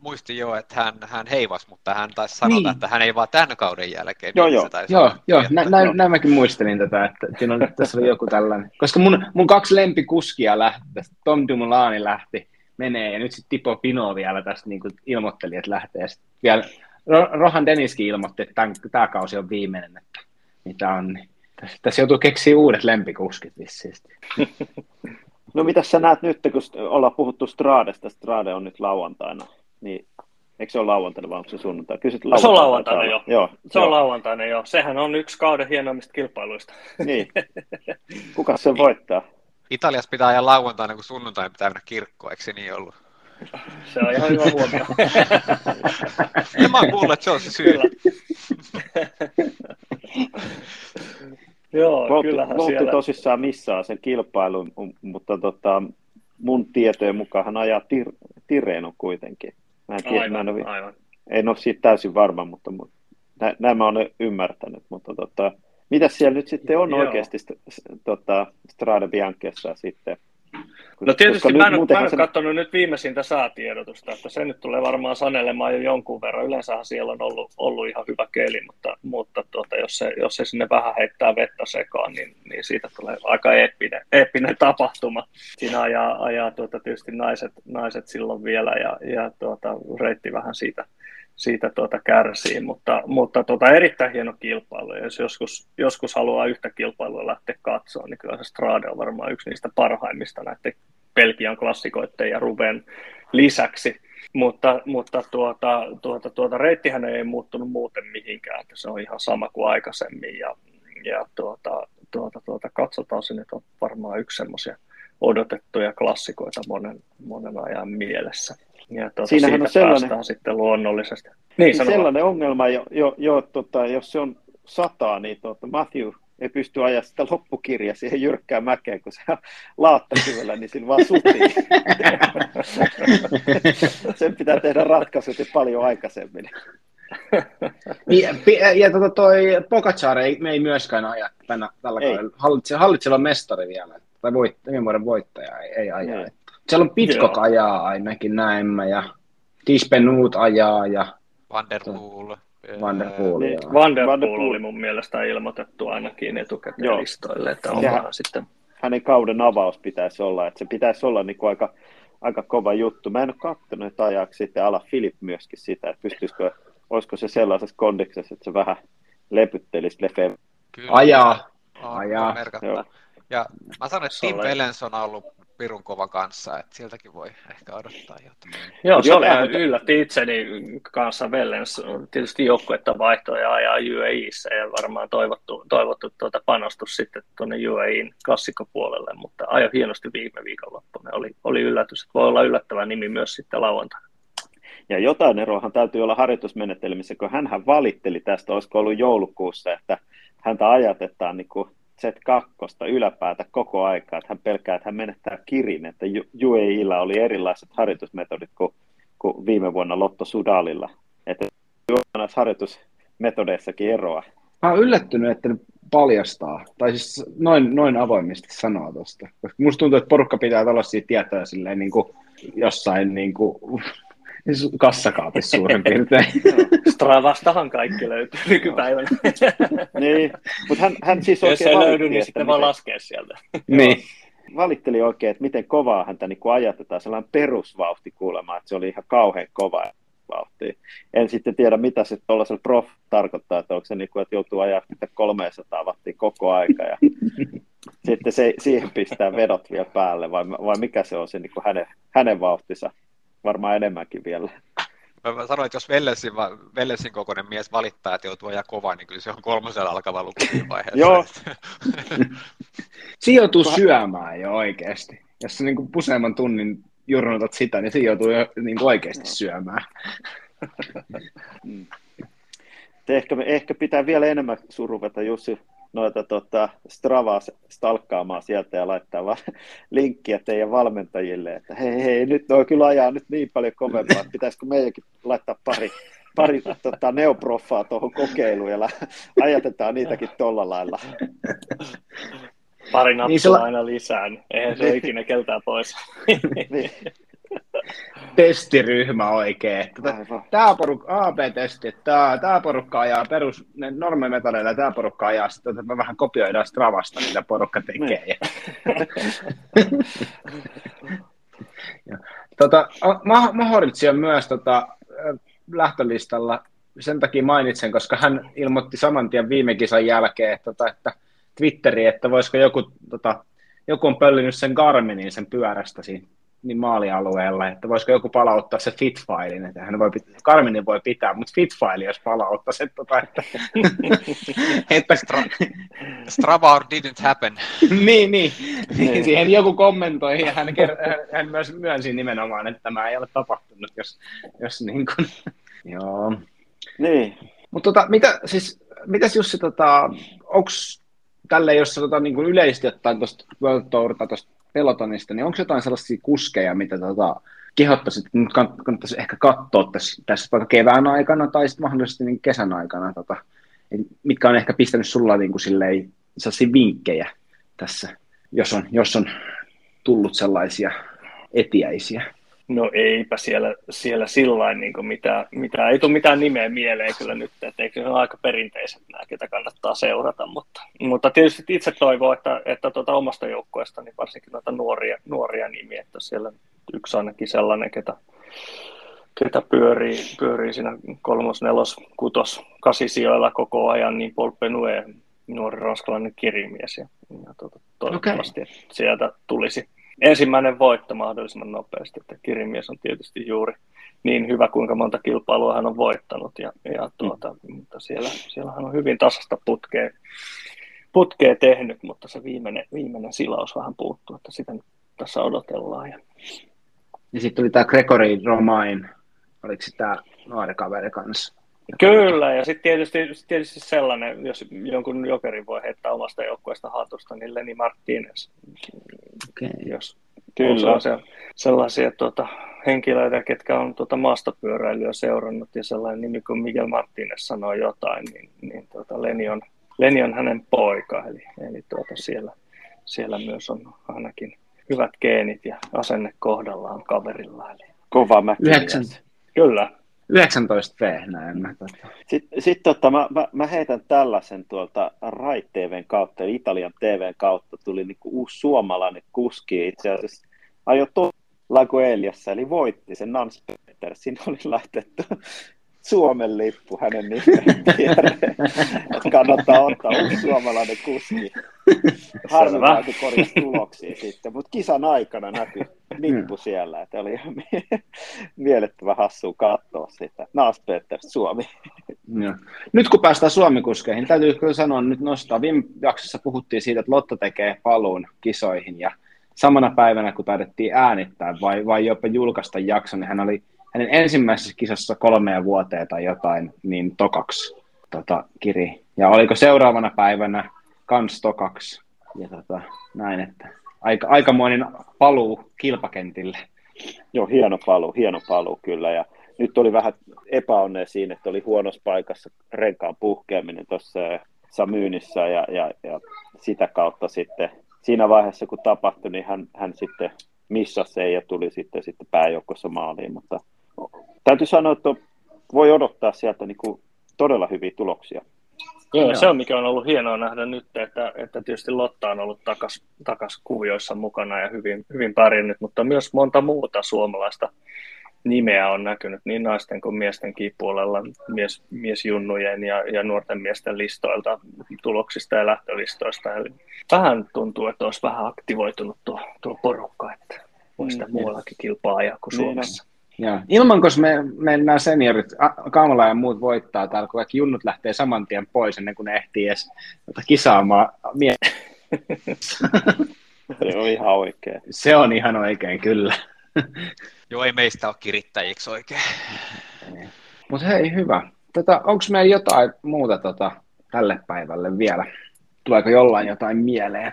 muistin jo, että hän, hän heivas, mutta hän taisi sanota, niin. että hän ei vaan tämän kauden jälkeen. Joo, niin joo, joo, joo. Nä, näin, näin, mäkin muistelin tätä, että siinä on, tässä oli joku tällainen. Koska mun, mun kaksi lempikuskia lähti, Tom Dumoulin lähti, menee, ja nyt sitten Tipo Pino vielä tästä niin kuin ilmoitteli, että lähtee. Sitten vielä Rohan Deniskin ilmoitti, että tämän, tämä kausi on viimeinen, että mitä on. Niin tässä, tässä joutuu keksiä uudet lempikuskit vissiin. No mitä sä näet nyt, kun ollaan puhuttu Stradesta, Strade on nyt lauantaina, niin eikö se ole lauantaina vai onko se sunnuntai? Kysyt lauantaina. Se on lauantaina jo. Joo, se joo. on lauantaina jo. Sehän on yksi kauden hienoimmista kilpailuista. Niin. Kuka se voittaa? Italiassa pitää ajaa lauantaina, kun sunnuntaina pitää mennä kirkkoon, eikö se niin ollut? Se on ihan hyvä huomio. ja mä oon kuullut, että se on se syy. Joo, Voltti, kyllähän Voltti siellä... tosissaan missaa sen kilpailun, mutta tota, mun tietojen mukaan hän ajaa tir, Tireno kuitenkin. Mä en tiedä, aivan, mä en, ole, aivan. en ole siitä täysin varma, mutta, mutta näin mä olen ymmärtänyt. Mutta tota, mitä siellä nyt sitten on Joo. oikeasti tota, Strada Bianchessa sitten? No tietysti mä en, ole, mä en sen... katsonut nyt viimeisintä säätiedotusta, että se nyt tulee varmaan sanelemaan jo jonkun verran. Yleensähän siellä on ollut, ollut ihan hyvä keli, mutta, mutta tuota, jos, se, jos se sinne vähän heittää vettä sekaan, niin, niin siitä tulee aika eeppinen, eeppinen tapahtuma. Siinä ajaa, ajaa tuota, tietysti naiset, naiset silloin vielä ja, ja tuota, reitti vähän siitä, siitä tuota kärsii, mutta, mutta tuota, erittäin hieno kilpailu. Ja jos joskus, joskus haluaa yhtä kilpailua lähteä katsoa, niin kyllä se Strade on varmaan yksi niistä parhaimmista näiden Belgian klassikoiden ja Ruben lisäksi. Mutta, mutta tuota, tuota, tuota, reittihän ei muuttunut muuten mihinkään, että se on ihan sama kuin aikaisemmin. Ja, ja tuota, tuota, tuota, katsotaan, se nyt on varmaan yksi semmoisia odotettuja klassikoita monen, monen ajan mielessä. Ja tuota, Siinähän on sellainen, sitten luonnollisesti. Niin, sellainen vaan. ongelma, jo, jo, jo, tota, jos se on sataa, niin tuota, Matthew ei pysty ajaa sitä loppukirjaa siihen jyrkkään mäkeen, kun se on laattakivellä, niin sillä vaan sutii. Sen pitää tehdä ratkaisut paljon aikaisemmin. ja, ja, ja tota toi Pogacar ei, me ei myöskään aja tänä, tällä kaudella. Hallitse, hallitseva mestari vielä, tai voit, vuoden voittaja ei, ei aja. Ei. Siellä on Pitcock Joo. ajaa ainakin näemmä, ja Dispenut ajaa, ja Vanderpool. Vanderpool, niin, Vanderpool oli mun mielestä ilmoitettu ainakin etukäteen listoille, että on vähän sitten... Hänen kauden avaus pitäisi olla, että se pitäisi olla niin kuin aika, aika kova juttu. Mä en ole katsonut, että ajaako sitten ala Filip myöskin sitä, että pystyisikö, olisiko se sellaisessa kondiksessa, että se vähän lepyttelisi Lefebvre. Ajaa. Ajaa. Ja mä sanon, että Tim Pelens on ollut pirun kova kanssa, että sieltäkin voi ehkä odottaa jotain. Joo, se oli ihan yllätti itseni kanssa Vellens. Tietysti joukkuetta vaihtoja ajaa UAEissa ja varmaan toivottu, toivottu tuota panostus sitten tuonne UAEin klassikkopuolelle, mutta ajo hienosti viime viikonloppuna. Oli, oli yllätys, että voi olla yllättävä nimi myös sitten lauantaina. Ja jotain eroahan täytyy olla harjoitusmenetelmissä, kun hän valitteli tästä, olisiko ollut joulukuussa, että häntä ajatetaan niin kuin Z2 yläpäätä koko aikaa, että hän pelkää, että hän menettää kirin, että UAEilla oli erilaiset harjoitusmetodit kuin, kuin viime vuonna Lotto Sudalilla, että harjoitusmetodeissakin eroa. Mä oon yllättynyt, että ne paljastaa, tai siis noin, noin avoimesti sanoa tuosta. Musta tuntuu, että porukka pitää tällaisia tietoja silleen niin kuin jossain niin kuin kassakaapissa suurin piirtein. Stravastahan kaikki löytyy nykypäivänä. niin, mutta hän, hän siis Jos ei löydy, niin sitten miten... vaan laskea sieltä. niin. Valitteli oikein, että miten kovaa häntä niin kuin ajatetaan, sellainen perusvauhti kuulemma, että se oli ihan kauhean kova vauhti. En sitten tiedä, mitä se tuollaisella prof tarkoittaa, että onko se niin kuin, että joutuu ajaa 300 wattia koko aika ja sitten se, siihen pistää vedot vielä päälle, vai, vai mikä se on se niin kuin hänen, hänen vauhtinsa varmaan enemmänkin vielä. Mä sanoin, että jos Vellesin, Vellesin kokoinen mies valittaa, että joutuu ajaa kovaa, niin kyllä se on kolmosella alkava luku vaiheessa. Joo. siinä joutuu syömään jo oikeasti. Jos sä niin useamman tunnin jurnutat sitä, niin siinä joutuu jo niin oikeasti syömään. ehkä, ehkä pitää vielä enemmän suruveta Jussi noita tota, Stravaa stalkkaamaan sieltä ja laittaa vaan linkkiä teidän valmentajille, että hei, hei, nyt on kyllä ajaa nyt niin paljon kovempaa, että pitäisikö meidänkin laittaa pari, pari tota, neoproffaa tuohon kokeiluun ja ajatetaan niitäkin tuolla lailla. Pari nappia niin sulla... aina lisää, niin eihän se ikinä keltää pois. niin testiryhmä oikein. Tota, tämä porukka, AB-testi, tämä, tämä porukka ajaa perus, ne normimetodeilla, tämä porukka ajaa, sitten me vähän kopioidaan Stravasta, mitä porukka tekee. Ja. ja, tota, Mahoritsi on myös tota, lähtölistalla, sen takia mainitsen, koska hän ilmoitti saman tien viime kisan jälkeen, että, tota, että Twitteriin, että voisiko joku, tota, joku on pöllinyt sen Garminin sen pyörästä siinä niin maalialueella, että voisiko joku palauttaa se fit-failin, että hän voi pitää, Karminin voi pitää, mutta fit-faili jos palauttaa se, tota, että, että Stra- Strava didn't happen. niin, niin. niin. Siihen joku kommentoi ja hän, ker- hän myös myönsi nimenomaan, että tämä ei ole tapahtunut, jos, jos niin kuin, joo. Niin. Mutta tota, mitä, siis, mitäs Jussi, tota, onko tälle, jos tota, niin kuin yleisesti ottaen tuosta World Tour tuosta pelotonista, niin onko jotain sellaisia kuskeja, mitä tota, kehottaisit, nyt kannattaisi ehkä katsoa tässä, tässä vaikka kevään aikana tai sitten mahdollisesti niin kesän aikana, tota, mitkä on ehkä pistänyt sulla niin kuin silleen, sellaisia vinkkejä tässä, jos on, jos on tullut sellaisia etiäisiä? No eipä siellä, siellä sillä niin mitä, mitä, ei tule mitään nimeä mieleen kyllä nyt, että eikö ne ole aika perinteiset nämä, ketä kannattaa seurata, mutta, mutta tietysti itse toivon, että, että tuota omasta joukkueesta, niin varsinkin noita nuoria, nuoria nimiä, että siellä yksi ainakin sellainen, ketä, ketä pyörii, pyörii siinä kolmos, nelos, kutos, kasisijoilla koko ajan, niin Paul Penue, nuori ranskalainen kirimies, ja, ja tuota, toivottavasti okay. sieltä tulisi ensimmäinen voitto mahdollisimman nopeasti, että Kirimies on tietysti juuri niin hyvä, kuinka monta kilpailua hän on voittanut, ja, ja tuota, mm. mutta siellä, siellä hän on hyvin tasasta putkea, putkea tehnyt, mutta se viimeinen, viimeinen silaus vähän puuttuu, että sitä nyt tässä odotellaan. Ja, ja sitten tuli tämä Gregory Romain, oliko se tämä nuori kaveri kanssa? Kyllä, ja sitten tietysti, tietysti sellainen, jos jonkun jokerin voi heittää omasta joukkueesta hatusta, niin Leni Martinez. Okay. Jos Kyllä. on se, sellaisia tuota, henkilöitä, ketkä on tuota maastopyöräilyä seurannut, ja sellainen nimi kuin Miguel Martinez sanoo jotain, niin, niin tuota, Leni, on, Leni on hänen poika, eli, eli tuota, siellä, siellä myös on ainakin hyvät geenit ja asenne kohdallaan kaverilla. Eli... Kova mäki. Kyllä, 19V näin. Tota. Sitten sit, tota, mä, mä, mä, heitän tällaisen tuolta Rai TVn kautta, eli Italian TVn kautta tuli niinku uusi suomalainen kuski itse asiassa. Ajo to Lagoeliassa, eli voitti sen Nans Peter. Siinä oli laitettu Suomen lippu hänen nimeen Kannattaa ottaa uusi suomalainen kuski. Harmi vaan, kun korjasi tuloksia sitten, mutta kisan aikana näkyi lippu siellä, että oli ihan mielettömän hassua katsoa sitä. Naas Peter, Suomi. Ja. Nyt kun päästään Suomikuskeihin, täytyy kyllä sanoa nyt nostaa. Viime jaksossa puhuttiin siitä, että Lotta tekee paluun kisoihin ja samana päivänä, kun taidettiin äänittää vai, vai jopa julkaista jakso, niin hän oli hänen ensimmäisessä kisassa kolmeen vuoteen tai jotain, niin tokaksi tota, kiri. Ja oliko seuraavana päivänä kans tokaksi. Ja tota, näin, että aika, aikamoinen paluu kilpakentille. Joo, hieno paluu, hieno paluu kyllä. Ja nyt oli vähän epäonnea siinä, että oli huonossa paikassa renkaan puhkeaminen tuossa Samyynissä ja, ja, ja, sitä kautta sitten siinä vaiheessa, kun tapahtui, niin hän, hän sitten missasi ja tuli sitten, sitten pääjoukkossa maaliin, mutta täytyy sanoa, että voi odottaa sieltä niin kuin todella hyviä tuloksia. Joo, Joo, se on mikä on ollut hienoa nähdä nyt, että, että tietysti Lotta on ollut takas, takas kuvioissa mukana ja hyvin, hyvin pärjännyt, mutta myös monta muuta suomalaista nimeä on näkynyt niin naisten kuin miesten puolella, mies, miesjunnujen ja, ja nuorten miesten listoilta, tuloksista ja lähtölistoista. Eli vähän tuntuu, että olisi vähän aktivoitunut tuo, tuo porukka, että voisi mm, muuallakin kilpaa ajaa kuin niin Suomessa. Ja ilman, kun me mennään seniorit, Kamala ja muut voittaa täällä, kun kaikki junnut lähtee saman tien pois ennen kuin ne ehtii edes tota, kisaamaan mie- Se on ihan oikein. Se on ihan oikein, kyllä. Joo, ei meistä ole kirittäjiksi oikein. Mutta hei, hyvä. Tota, Onko meillä jotain muuta tota, tälle päivälle vielä? tuleeko jollain jotain mieleen?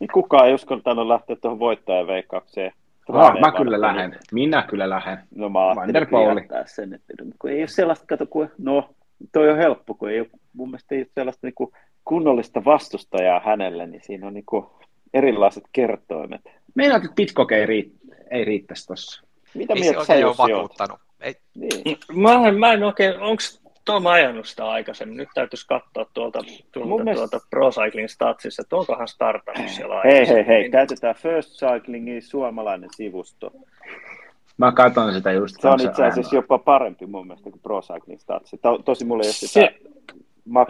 Niin kukaan ei uskaltanut lähteä tuohon voittajan veikkaukseen. Ah, mä kyllä lähden. Minä kyllä lähden. No mä ajattelin sen, että kun ei ole sellaista, kato, kun, no toi on helppo, kun ei ole, mun mielestä ei ole sellaista niin kuin kunnollista vastustajaa hänelle, niin siinä on niin kuin erilaiset kertoimet. Meinaat, että Pitcock ei, riit, ei riittäisi tuossa. Mitä ei mieltä se oikein ole vakuuttanut. Ei. Niin. Mä, mä en oikein, onko Tom ajanut sitä aikaisemmin? Nyt täytyisi katsoa tuolta, tuolta, mielestä... tuolta Pro Cycling Statsissa, että onkohan startannut siellä Hei, hei, hei, käytetään First Cyclingin suomalainen sivusto. Mä katson sitä just. Se on itse asiassa jopa parempi mun mielestä kuin Pro Cycling Stats. To, tosi mulla ei ole sitä Se,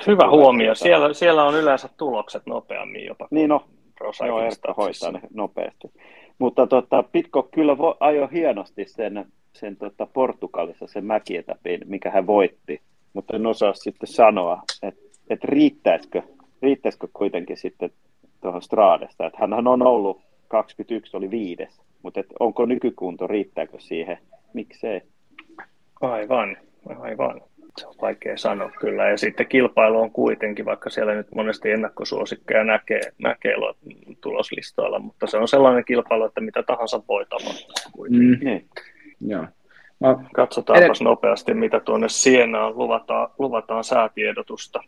Hyvä huomio. Siellä, siellä on yleensä tulokset nopeammin jopa. Niin no, Pro Joo, Erkka hoitaa ne nopeasti. Mutta tota, Pitko kyllä vo, ajoi hienosti sen, sen tota Portugalissa sen mäkietapin, mikä hän voitti. Mutta en osaa sitten sanoa, että et riittäisikö, riittäisikö kuitenkin sitten tuohon Stradesta. Että hän on ollut 21, oli viides mutta et onko nykykunto, riittääkö siihen? Miksei? Aivan, aivan. Se on vaikea sanoa kyllä. Ja sitten kilpailu on kuitenkin, vaikka siellä nyt monesti ennakkosuosikkeja näkee, näkee tuloslistoilla, mutta se on sellainen kilpailu, että mitä tahansa voi tapahtua kuitenkin. Mm. Niin. Joo. No, Katsotaanpas edellä... nopeasti, mitä tuonne Sienaan luvataan, luvataan säätiedotusta.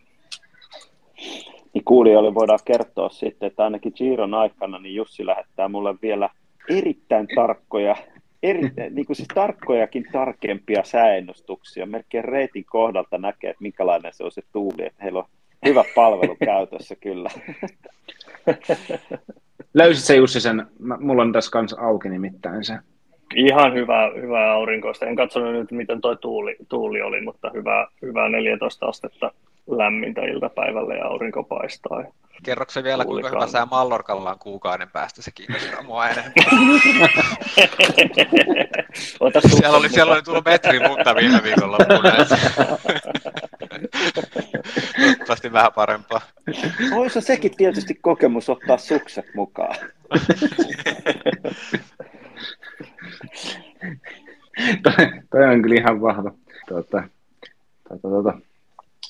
Niin kuulijoille voidaan kertoa sitten, että ainakin Giron aikana niin Jussi lähettää mulle vielä erittäin tarkkoja, eri, niin kuin siis tarkkojakin tarkempia sääennustuksia. Melkein reitin kohdalta näkee, että minkälainen se on se tuuli, että heillä on hyvä palvelu käytössä kyllä. Löysit se Jussi sen, mulla on tässä kanssa auki nimittäin se. Ihan hyvää, hyvää aurinkoista. En katsonut nyt, miten tuo tuuli, tuuli oli, mutta hyvää, hyvää 14 astetta lämmintä iltapäivällä ja aurinko paistaa. Kerroksä se vielä, kuinka hyvä sää Mallorkalla on kuukauden päästä, se kiinnostaa mua enemmän. siellä, oli, siellä oli tullut metri lunta viime viikolla. Toivottavasti vähän parempaa. Olisi sekin tietysti kokemus ottaa sukset mukaan. toi, toi on kyllä ihan vahva. Tuota, tuota, tuota,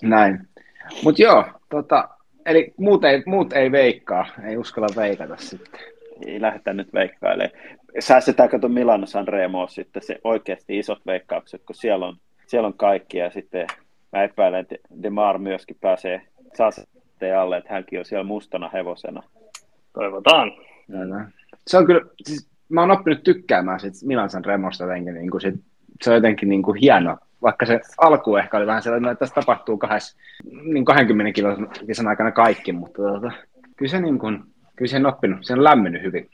näin. Mutta joo, tota, Eli muut ei, muut ei veikkaa, ei uskalla veikata sitten. Ei lähdetä nyt veikkailemaan. Säästetäänkö tuon Milano Sanremo sitten se oikeasti isot veikkaukset, kun siellä on, siellä on kaikki ja sitten mä epäilen, että Demar myöskin pääsee saasteen alle, että hänkin on siellä mustana hevosena. Toivotaan. Se on kyllä, siis mä oon oppinut tykkäämään siitä Milan Sanremosta jotenkin, niin kuin sit, se on jotenkin niin kuin hieno vaikka se alku ehkä oli vähän sellainen, että tässä tapahtuu kahdes, niin 20 kilometrin aikana kaikki, mutta tota, kyllä se, niin kuin, kyllä se on oppinut, se on lämmennyt hyvin.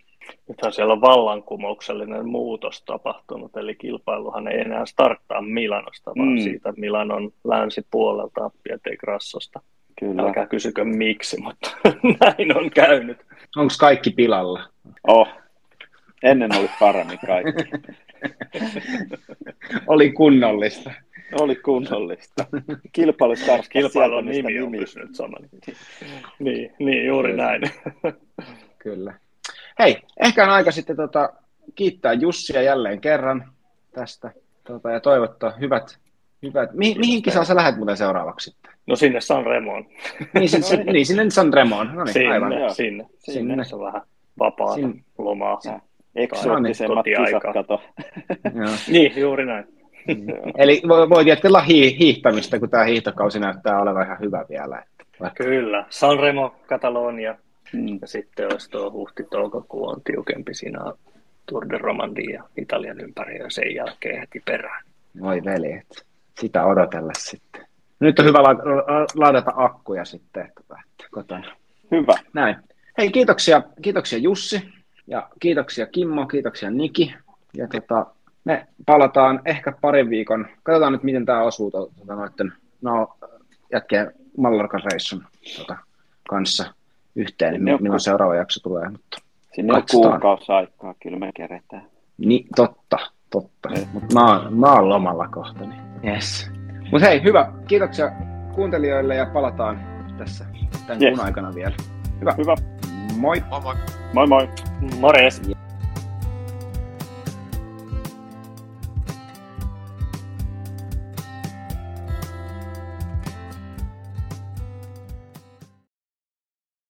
Nythän siellä on vallankumouksellinen muutos tapahtunut, eli kilpailuhan ei enää starttaa Milanosta, vaan mm. siitä Milanon länsipuolelta Pietegrassosta. Kyllä. Älkää kysykö miksi, mutta näin on käynyt. Onko kaikki pilalla? Oh, ennen oli paremmin kaikki. Oli kunnollista. Oli kunnollista. Kilpailu Kilpailun nimi on pysynyt sama. niin, niin, juuri niin. näin. Kyllä. Hei, ehkä on aika sitten tota, kiittää Jussia jälleen kerran tästä tota, ja toivottaa hyvät, hyvät. Mi- mihin kisaan sä lähdet muuten seuraavaksi sitten? No sinne San Remoon. niin, sinne, niin, sinne San Remoon. No niin, sinne, aivan. Sinne, sinne. sinne. Se on vähän vapaata sinne. lomaa. Ja eksoottisemmat kisat, kato. niin, juuri näin. Eli voi, jatkella hi- hiihtämistä, kun tämä hiihtokausi näyttää olevan ihan hyvä vielä. Että Kyllä, Sanremo, Katalonia, mm. ja sitten olisi tuo huhti-toukokuu on tiukempi siinä Tour de Romandie Italian ympäri ja sen jälkeen heti perään. Voi veljet, sitä odotella sitten. Nyt on hyvä la- ladata akkuja sitten että kotona. Hyvä. Näin. Hei, kiitoksia, kiitoksia Jussi. Ja kiitoksia Kimmo, kiitoksia Niki. Ja tota, me palataan ehkä parin viikon, katsotaan nyt miten tämä osuu tuota, noiden, no, jätkeen Mallorcan reissun tota, kanssa yhteen, niin milloin seuraava jakso tulee. Mutta Sinne on kuukausi aikaa, kyllä me keretään. Niin, totta, totta. Mutta mä, mä oon lomalla kohta, niin yes. Mutta hei, hyvä. Kiitoksia kuuntelijoille ja palataan tässä tämän yes. kuun aikana vielä. Hyvä. Hyvä. Moi. Moi moi. Moi moi. Morjes.